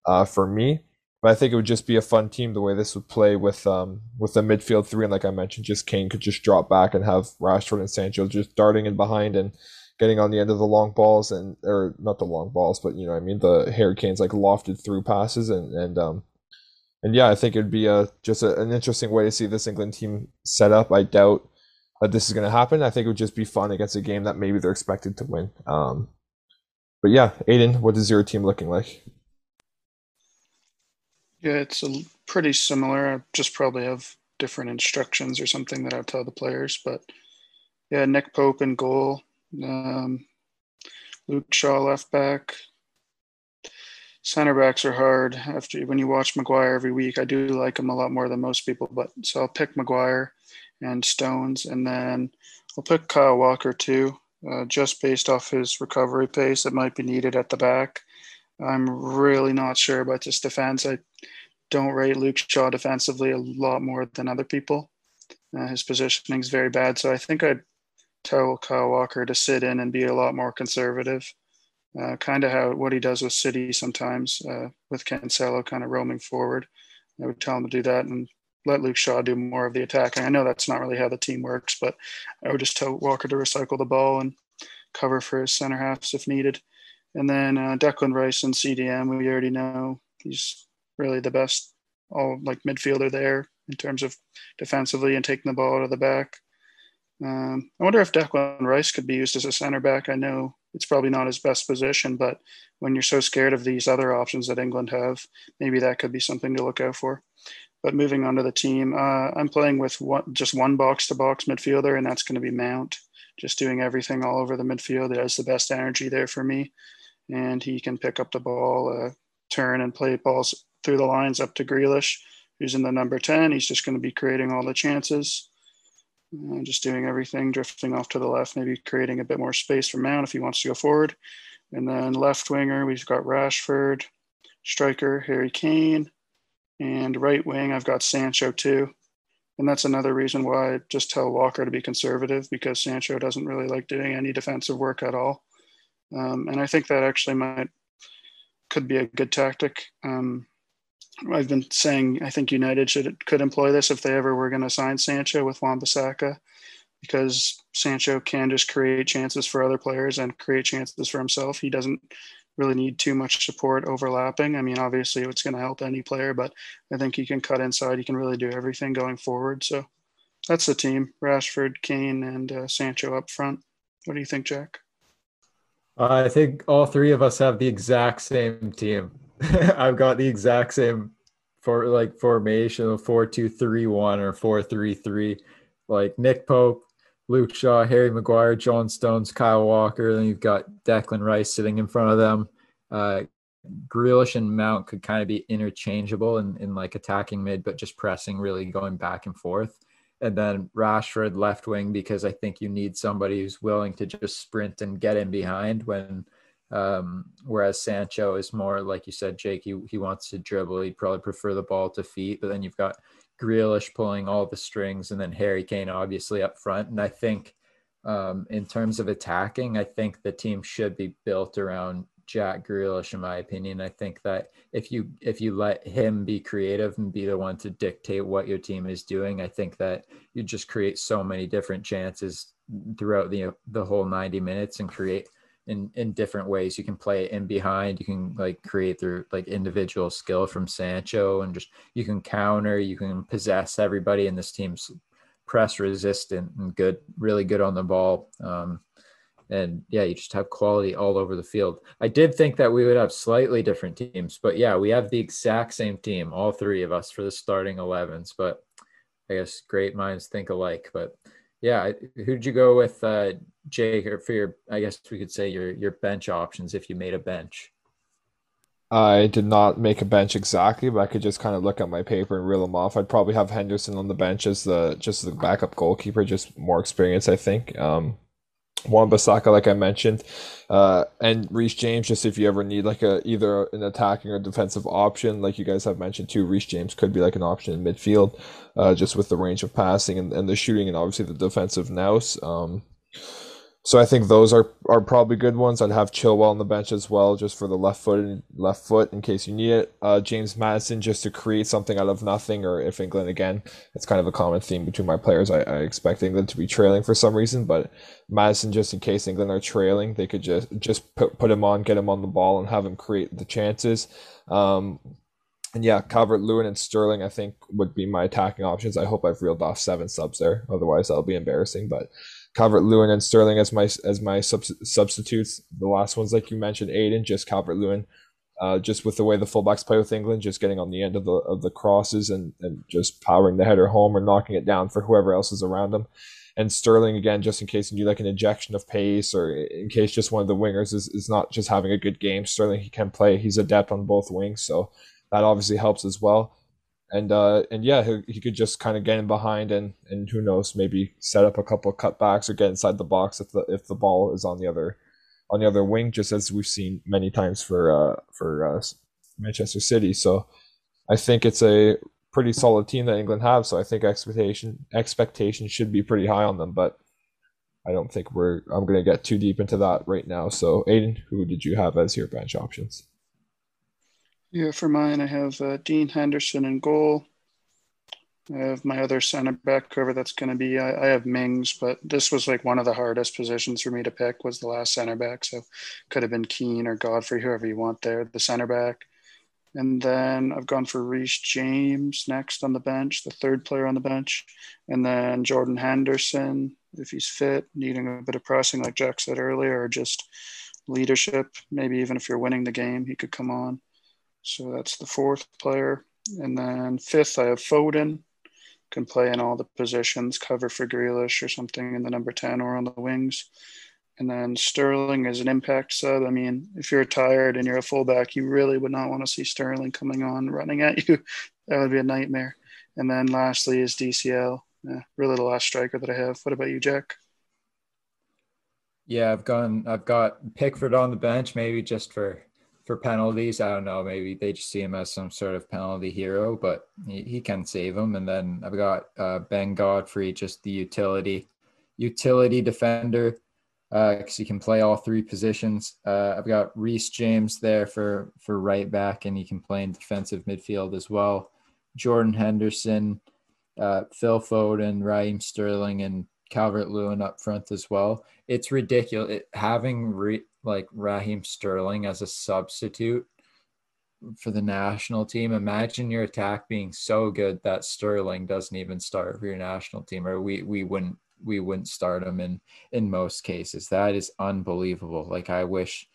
uh, for me. But I think it would just be a fun team the way this would play with um with the midfield three and like I mentioned, just Kane could just drop back and have Rashford and Sancho just darting in behind and getting on the end of the long balls and or not the long balls, but you know I mean the Harry Kane's like lofted through passes and and um and yeah, I think it'd be a just a, an interesting way to see this England team set up. I doubt that this is going to happen. I think it would just be fun against a game that maybe they're expected to win. Um, but yeah, Aidan, what is your team looking like? Yeah, it's a, pretty similar. I just probably have different instructions or something that I tell the players. But yeah, Nick Pope in goal, um, Luke Shaw left back. Center backs are hard. After when you watch Maguire every week, I do like him a lot more than most people. But so I'll pick Maguire and Stones, and then I'll pick Kyle Walker too, uh, just based off his recovery pace that might be needed at the back. I'm really not sure about this defense. I don't rate Luke Shaw defensively a lot more than other people. Uh, his positioning is very bad, so I think I'd tell Kyle Walker to sit in and be a lot more conservative. Uh, kind of how what he does with City sometimes uh, with Cancelo kind of roaming forward. I would tell him to do that and let Luke Shaw do more of the attacking. I know that's not really how the team works, but I would just tell Walker to recycle the ball and cover for his center halves if needed. And then uh, Declan Rice and CDM, we already know he's really the best all like midfielder there in terms of defensively and taking the ball out of the back. Um, I wonder if Declan Rice could be used as a center back. I know it's probably not his best position. But when you're so scared of these other options that England have, maybe that could be something to look out for. But moving on to the team, uh, I'm playing with one, just one box to box midfielder, and that's going to be Mount, just doing everything all over the midfield. It has the best energy there for me. And he can pick up the ball, uh, turn, and play balls through the lines up to Grealish, who's in the number 10. He's just going to be creating all the chances, uh, just doing everything, drifting off to the left, maybe creating a bit more space for Mount if he wants to go forward. And then left winger, we've got Rashford, striker, Harry Kane and right wing, I've got Sancho too. And that's another reason why I just tell Walker to be conservative because Sancho doesn't really like doing any defensive work at all. Um, and I think that actually might could be a good tactic. Um, I've been saying I think United should could employ this if they ever were going to sign Sancho with Wan-Bissaka, because Sancho can just create chances for other players and create chances for himself. He doesn't really need too much support overlapping. I mean, obviously it's going to help any player, but I think he can cut inside. He can really do everything going forward. So that's the team: Rashford, Kane, and uh, Sancho up front. What do you think, Jack? I think all three of us have the exact same team. I've got the exact same for like formation of four two three one or four three three. Like Nick Pope, Luke Shaw, Harry Maguire, John Stones, Kyle Walker. Then you've got Declan Rice sitting in front of them. Uh, Grealish and Mount could kind of be interchangeable in, in like attacking mid, but just pressing, really going back and forth. And then Rashford left wing because I think you need somebody who's willing to just sprint and get in behind when um, whereas Sancho is more like you said, Jake, he, he wants to dribble. He'd probably prefer the ball to feet, but then you've got Grealish pulling all the strings, and then Harry Kane obviously up front. And I think um, in terms of attacking, I think the team should be built around Jack Grealish, in my opinion. I think that if you if you let him be creative and be the one to dictate what your team is doing, I think that you just create so many different chances throughout the the whole 90 minutes and create in in different ways. You can play in behind. You can like create their like individual skill from Sancho, and just you can counter. You can possess everybody in this team's press resistant and good, really good on the ball. Um, and yeah, you just have quality all over the field. I did think that we would have slightly different teams, but yeah, we have the exact same team, all three of us for the starting 11s. But I guess great minds think alike. But yeah, who'd you go with, uh, Jake, or for your? I guess we could say your your bench options if you made a bench. I did not make a bench exactly, but I could just kind of look at my paper and reel them off. I'd probably have Henderson on the bench as the just the backup goalkeeper, just more experience, I think. Um, Wan-Bissaka, like I mentioned, uh, and Reece James. Just if you ever need like a either an attacking or defensive option, like you guys have mentioned too, Reece James could be like an option in midfield, uh, just with the range of passing and, and the shooting, and obviously the defensive nous. Um, so I think those are are probably good ones. I'd have Chilwell on the bench as well, just for the left foot left foot in case you need it. Uh, James Maddison just to create something out of nothing, or if England again, it's kind of a common theme between my players. I, I expect England to be trailing for some reason, but Maddison just in case England are trailing, they could just just put put him on, get him on the ball, and have him create the chances. Um, and yeah, Calvert Lewin and Sterling, I think, would be my attacking options. I hope I've reeled off seven subs there. Otherwise, that'll be embarrassing. But Calvert Lewin and Sterling as my as my sub- substitutes. The last ones, like you mentioned, Aidan, just Calvert Lewin. Uh, just with the way the fullbacks play with England, just getting on the end of the of the crosses and, and just powering the header home or knocking it down for whoever else is around them. And Sterling again, just in case you need like an injection of pace or in case just one of the wingers is, is not just having a good game. Sterling he can play. He's adept on both wings, so that obviously helps as well and uh, and yeah, he, he could just kind of get in behind and and who knows, maybe set up a couple cutbacks or get inside the box if the if the ball is on the other on the other wing, just as we've seen many times for uh, for uh, Manchester City. So I think it's a pretty solid team that England have. So I think expectation expectation should be pretty high on them, but I don't think we're I'm going to get too deep into that right now. So Aidan, who did you have as your bench options? Yeah, for mine, I have uh, Dean Henderson in goal. I have my other center back, whoever that's going to be. I, I, have Mings, but this was like one of the hardest positions for me to pick was the last center back. So could have been Keane or Godfrey, whoever you want there, the center back. And then I've gone for Reece James next on the bench, the third player on the bench. And then Jordan Henderson if he's fit, needing a bit of pressing, like Jack said earlier, or just leadership. Maybe even if you're winning the game, he could come on. So that's the fourth player. And then fifth, I have Foden. Can play in all the positions, cover for Grealish or something in the number 10 or on the wings. And then Sterling is an impact sub. I mean, if you're tired and you're a fullback, you really would not want to see Sterling coming on running at you. that would be a nightmare. And then lastly is DCL. Yeah, really the last striker that I have. What about you, Jack? Yeah, I've gone. I've got Pickford on the bench, maybe just for for penalties. I don't know. Maybe they just see him as some sort of penalty hero, but he, he can save them. And then I've got uh, Ben Godfrey, just the utility utility defender because uh, he can play all three positions. Uh, I've got Reece James there for for right back, and he can play in defensive midfield as well. Jordan Henderson, uh, Phil Foden, Raheem Sterling, and Calvert Lewin up front as well. It's ridiculous it, having re, like Raheem Sterling as a substitute for the national team. Imagine your attack being so good that Sterling doesn't even start for your national team, or we we wouldn't we wouldn't start him in in most cases. That is unbelievable. Like I wish,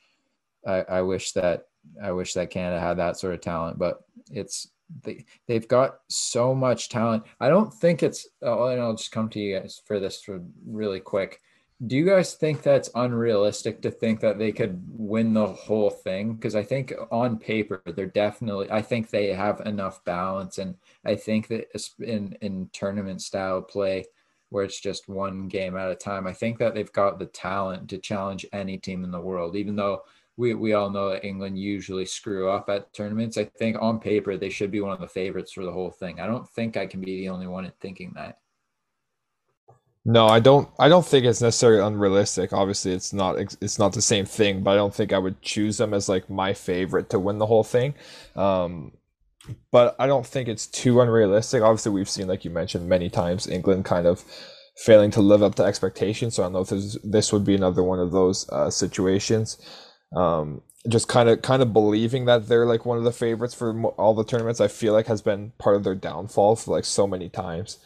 I, I wish that I wish that Canada had that sort of talent, but it's they they've got so much talent. I don't think it's. Oh, and I'll just come to you guys for this for really quick. Do you guys think that's unrealistic to think that they could win the whole thing? Because I think on paper they're definitely. I think they have enough balance, and I think that in in tournament style play, where it's just one game at a time, I think that they've got the talent to challenge any team in the world. Even though we, we all know that England usually screw up at tournaments. I think on paper they should be one of the favorites for the whole thing. I don't think I can be the only one thinking that. No, I don't. I don't think it's necessarily unrealistic. Obviously, it's not. It's not the same thing. But I don't think I would choose them as like my favorite to win the whole thing. Um, but I don't think it's too unrealistic. Obviously, we've seen, like you mentioned, many times England kind of failing to live up to expectations. So I don't know if this, this would be another one of those uh, situations um, just kind of kind of believing that they're like one of the favorites for all the tournaments i feel like has been part of their downfall for like so many times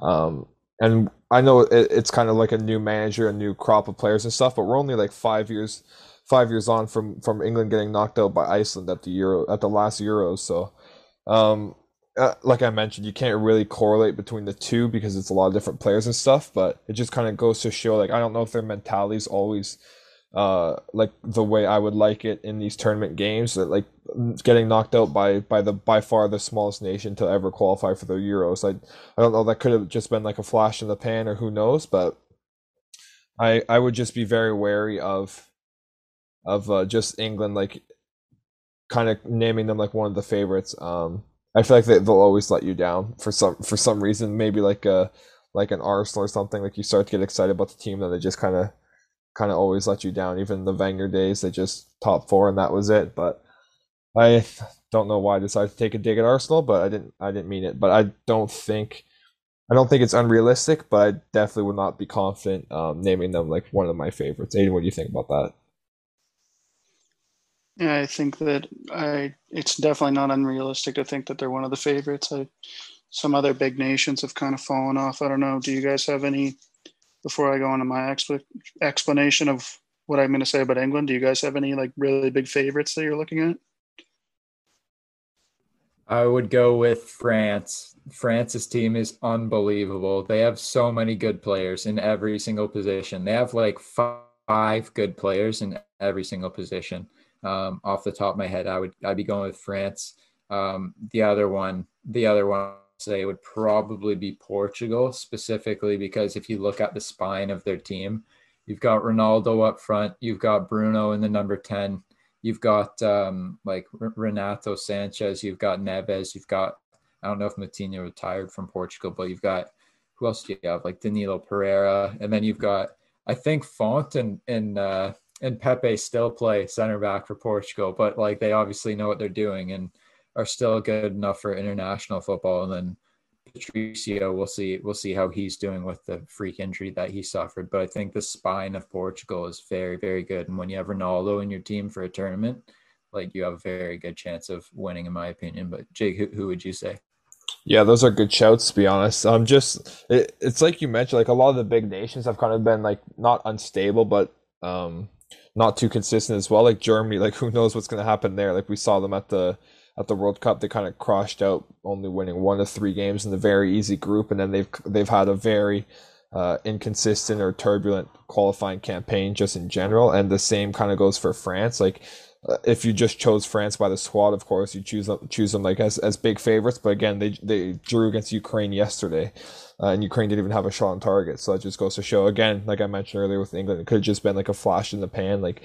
um, and i know it, it's kind of like a new manager a new crop of players and stuff but we're only like five years five years on from from england getting knocked out by iceland at the euro at the last euros so um, uh, like i mentioned you can't really correlate between the two because it's a lot of different players and stuff but it just kind of goes to show like i don't know if their mentality is always uh, like the way I would like it in these tournament games. That like getting knocked out by by the by far the smallest nation to ever qualify for the Euros. I I don't know. That could have just been like a flash in the pan, or who knows. But I I would just be very wary of of uh, just England like kind of naming them like one of the favorites. Um, I feel like they, they'll always let you down for some for some reason. Maybe like a like an Arsenal or something. Like you start to get excited about the team, then they just kind of kind of always let you down. Even the Wenger days, they just top four and that was it. But I don't know why I decided to take a dig at Arsenal, but I didn't. I didn't mean it. But I don't think. I don't think it's unrealistic, but I definitely would not be confident um, naming them like one of my favorites. Aidan, what do you think about that? Yeah, I think that I it's definitely not unrealistic to think that they're one of the favorites. I some other big nations have kind of fallen off. I don't know. Do you guys have any before I go into my expl- explanation of what I'm going to say about England, do you guys have any like really big favorites that you're looking at? I would go with France. France's team is unbelievable. They have so many good players in every single position. They have like five good players in every single position. Um, off the top of my head, I would I'd be going with France. Um, the other one, the other one say would probably be Portugal, specifically because if you look at the spine of their team, you've got Ronaldo up front, you've got Bruno in the number 10, you've got um, like Renato Sanches, you've got Neves, you've got, I don't know if Moutinho retired from Portugal, but you've got, who else do you have? Like Danilo Pereira. And then you've got, I think Font and, and, uh, and Pepe still play center back for Portugal, but like they obviously know what they're doing. And, are still good enough for international football. And then Patricio, we'll see we'll see how he's doing with the freak injury that he suffered. But I think the spine of Portugal is very, very good. And when you have Ronaldo in your team for a tournament, like you have a very good chance of winning, in my opinion. But Jake, who, who would you say? Yeah, those are good shouts to be honest. Um, just it, it's like you mentioned, like a lot of the big nations have kind of been like not unstable, but um, not too consistent as well. Like Germany, like who knows what's going to happen there? Like we saw them at the at the World Cup, they kind of crushed out, only winning one of three games in the very easy group, and then they've they've had a very uh, inconsistent or turbulent qualifying campaign just in general. And the same kind of goes for France. Like uh, if you just chose France by the squad, of course you choose them choose them like as, as big favorites. But again, they they drew against Ukraine yesterday, uh, and Ukraine didn't even have a shot on target. So that just goes to show again, like I mentioned earlier with England, it could have just been like a flash in the pan, like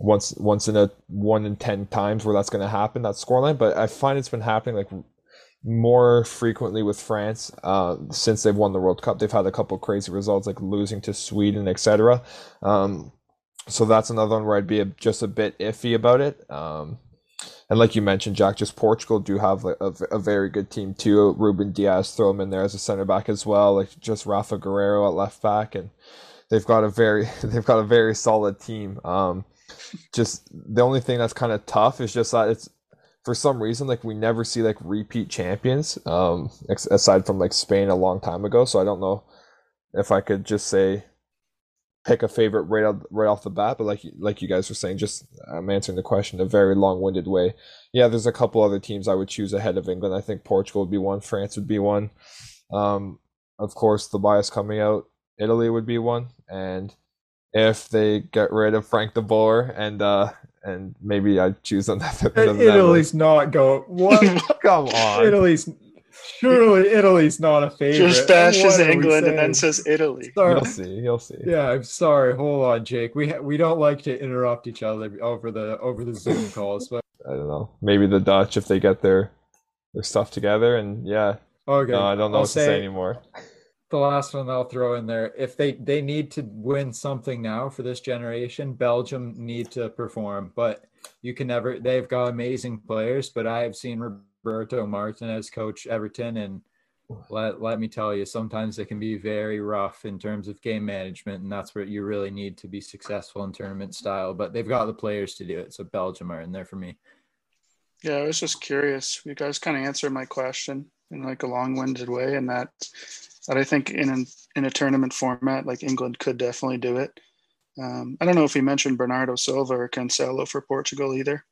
once once in a one in ten times where that's going to happen that scoreline. But I find it's been happening like more frequently with France uh, since they've won the World Cup. They've had a couple crazy results like losing to Sweden, etc. Um, so that's another one where I'd be a, just a bit iffy about it. Um, and like you mentioned, Jack, just Portugal do have a, a, a, very good team too. Ruben Dias, throw him in there as a center back as well. Like just Rafa Guerreiro at left back, and they've got a very they've got a very solid team. Um, just the only thing that's kind of tough is just that it's for some reason like we never see like repeat champions um aside from like Spain a long time ago. So I don't know if I could just say pick a favorite right out, right off the bat. But like like you guys were saying just I'm answering the question a very long-winded way. Yeah there's a couple other teams I would choose ahead of England. I think Portugal would be one. France would be one. Um of course the bias coming out Italy would be one. And if they get rid of Frank de Boer and uh and maybe I'd choose them. Italy's not going. What? Come on, Italy's surely Italy's not a favorite. Just bashes England and then says Italy. Sorry. You'll see. You'll see. Yeah, I'm sorry. Hold on, Jake. We ha- we don't like to interrupt each other over the over the Zoom calls, but I don't know. Maybe the Dutch if they get their their stuff together and yeah. Okay. No, I don't know I'll what say, to say anymore the last one I'll throw in there. If they they need to win something now for this generation, Belgium need to perform. But you can never. They've got amazing players, but I have seen Roberto Martinez coach Everton, and let let me tell you, sometimes it can be very rough in terms of game management, and that's what you really need to be successful in tournament style. But they've got the players to do it, so Belgium are in there for me. Yeah, I was just curious. You guys kind of answered my question in like a long-winded way, and that that I think in an, in a tournament format like England could definitely do it. Um, I don't know if he mentioned Bernardo Silva or Cancelo for Portugal either.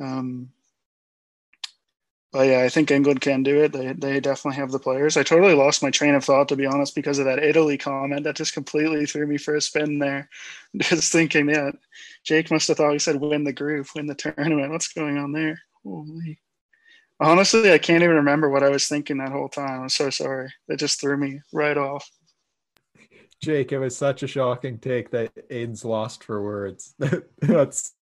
Um, but yeah, I think England can do it. They, they definitely have the players. I totally lost my train of thought, to be honest, because of that Italy comment. That just completely threw me for a spin there. Just thinking, yeah, Jake must have thought he said win the group, win the tournament. What's going on there? Holy. Honestly, I can't even remember what I was thinking that whole time. I'm so sorry. It just threw me right off. Jake, it was such a shocking take that Aidan's lost for words. that's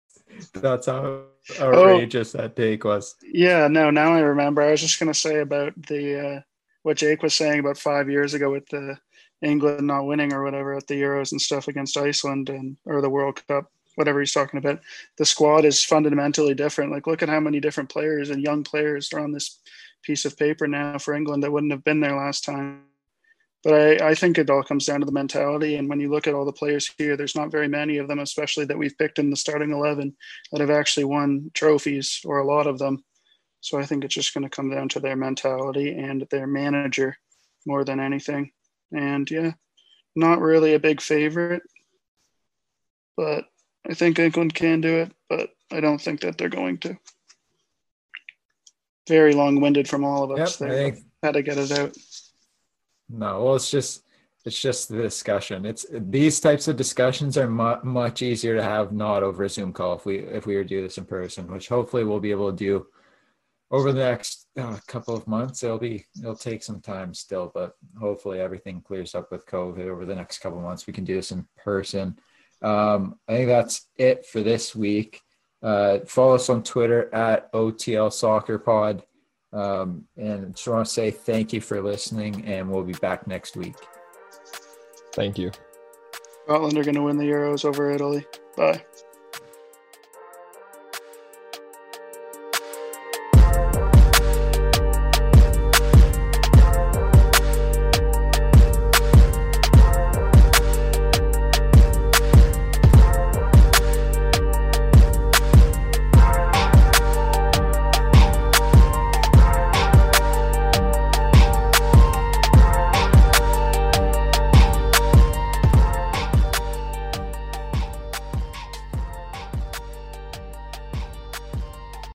that's how outrageous oh, that take was. Yeah, no, now I remember. I was just gonna say about the uh, what Jake was saying about five years ago with the England not winning or whatever at the Euros and stuff against Iceland and or the World Cup whatever he's talking about, the squad is fundamentally different. Like, look at how many different players and young players are on this piece of paper now for England that wouldn't have been there last time. But I, I think it all comes down to the mentality. And when you look at all the players here, there's not very many of them, especially that we've picked in the starting 11, that have actually won trophies, or a lot of them. So I think it's just going to come down to their mentality and their manager more than anything. And yeah, not really a big favorite, but I think England can do it, but I don't think that they're going to. Very long-winded from all of us. Yep, there. Think... Had to get it out. No, well, it's just it's just the discussion. It's these types of discussions are mu- much easier to have not over a Zoom call if we if we were to do this in person, which hopefully we'll be able to do over the next uh, couple of months. It'll be it'll take some time still, but hopefully everything clears up with COVID over the next couple of months. We can do this in person. Um, I think that's it for this week. Uh, follow us on Twitter at OTL Soccer Pod. Um, and just want to say thank you for listening, and we'll be back next week. Thank you. Scotland are going to win the Euros over Italy. Bye.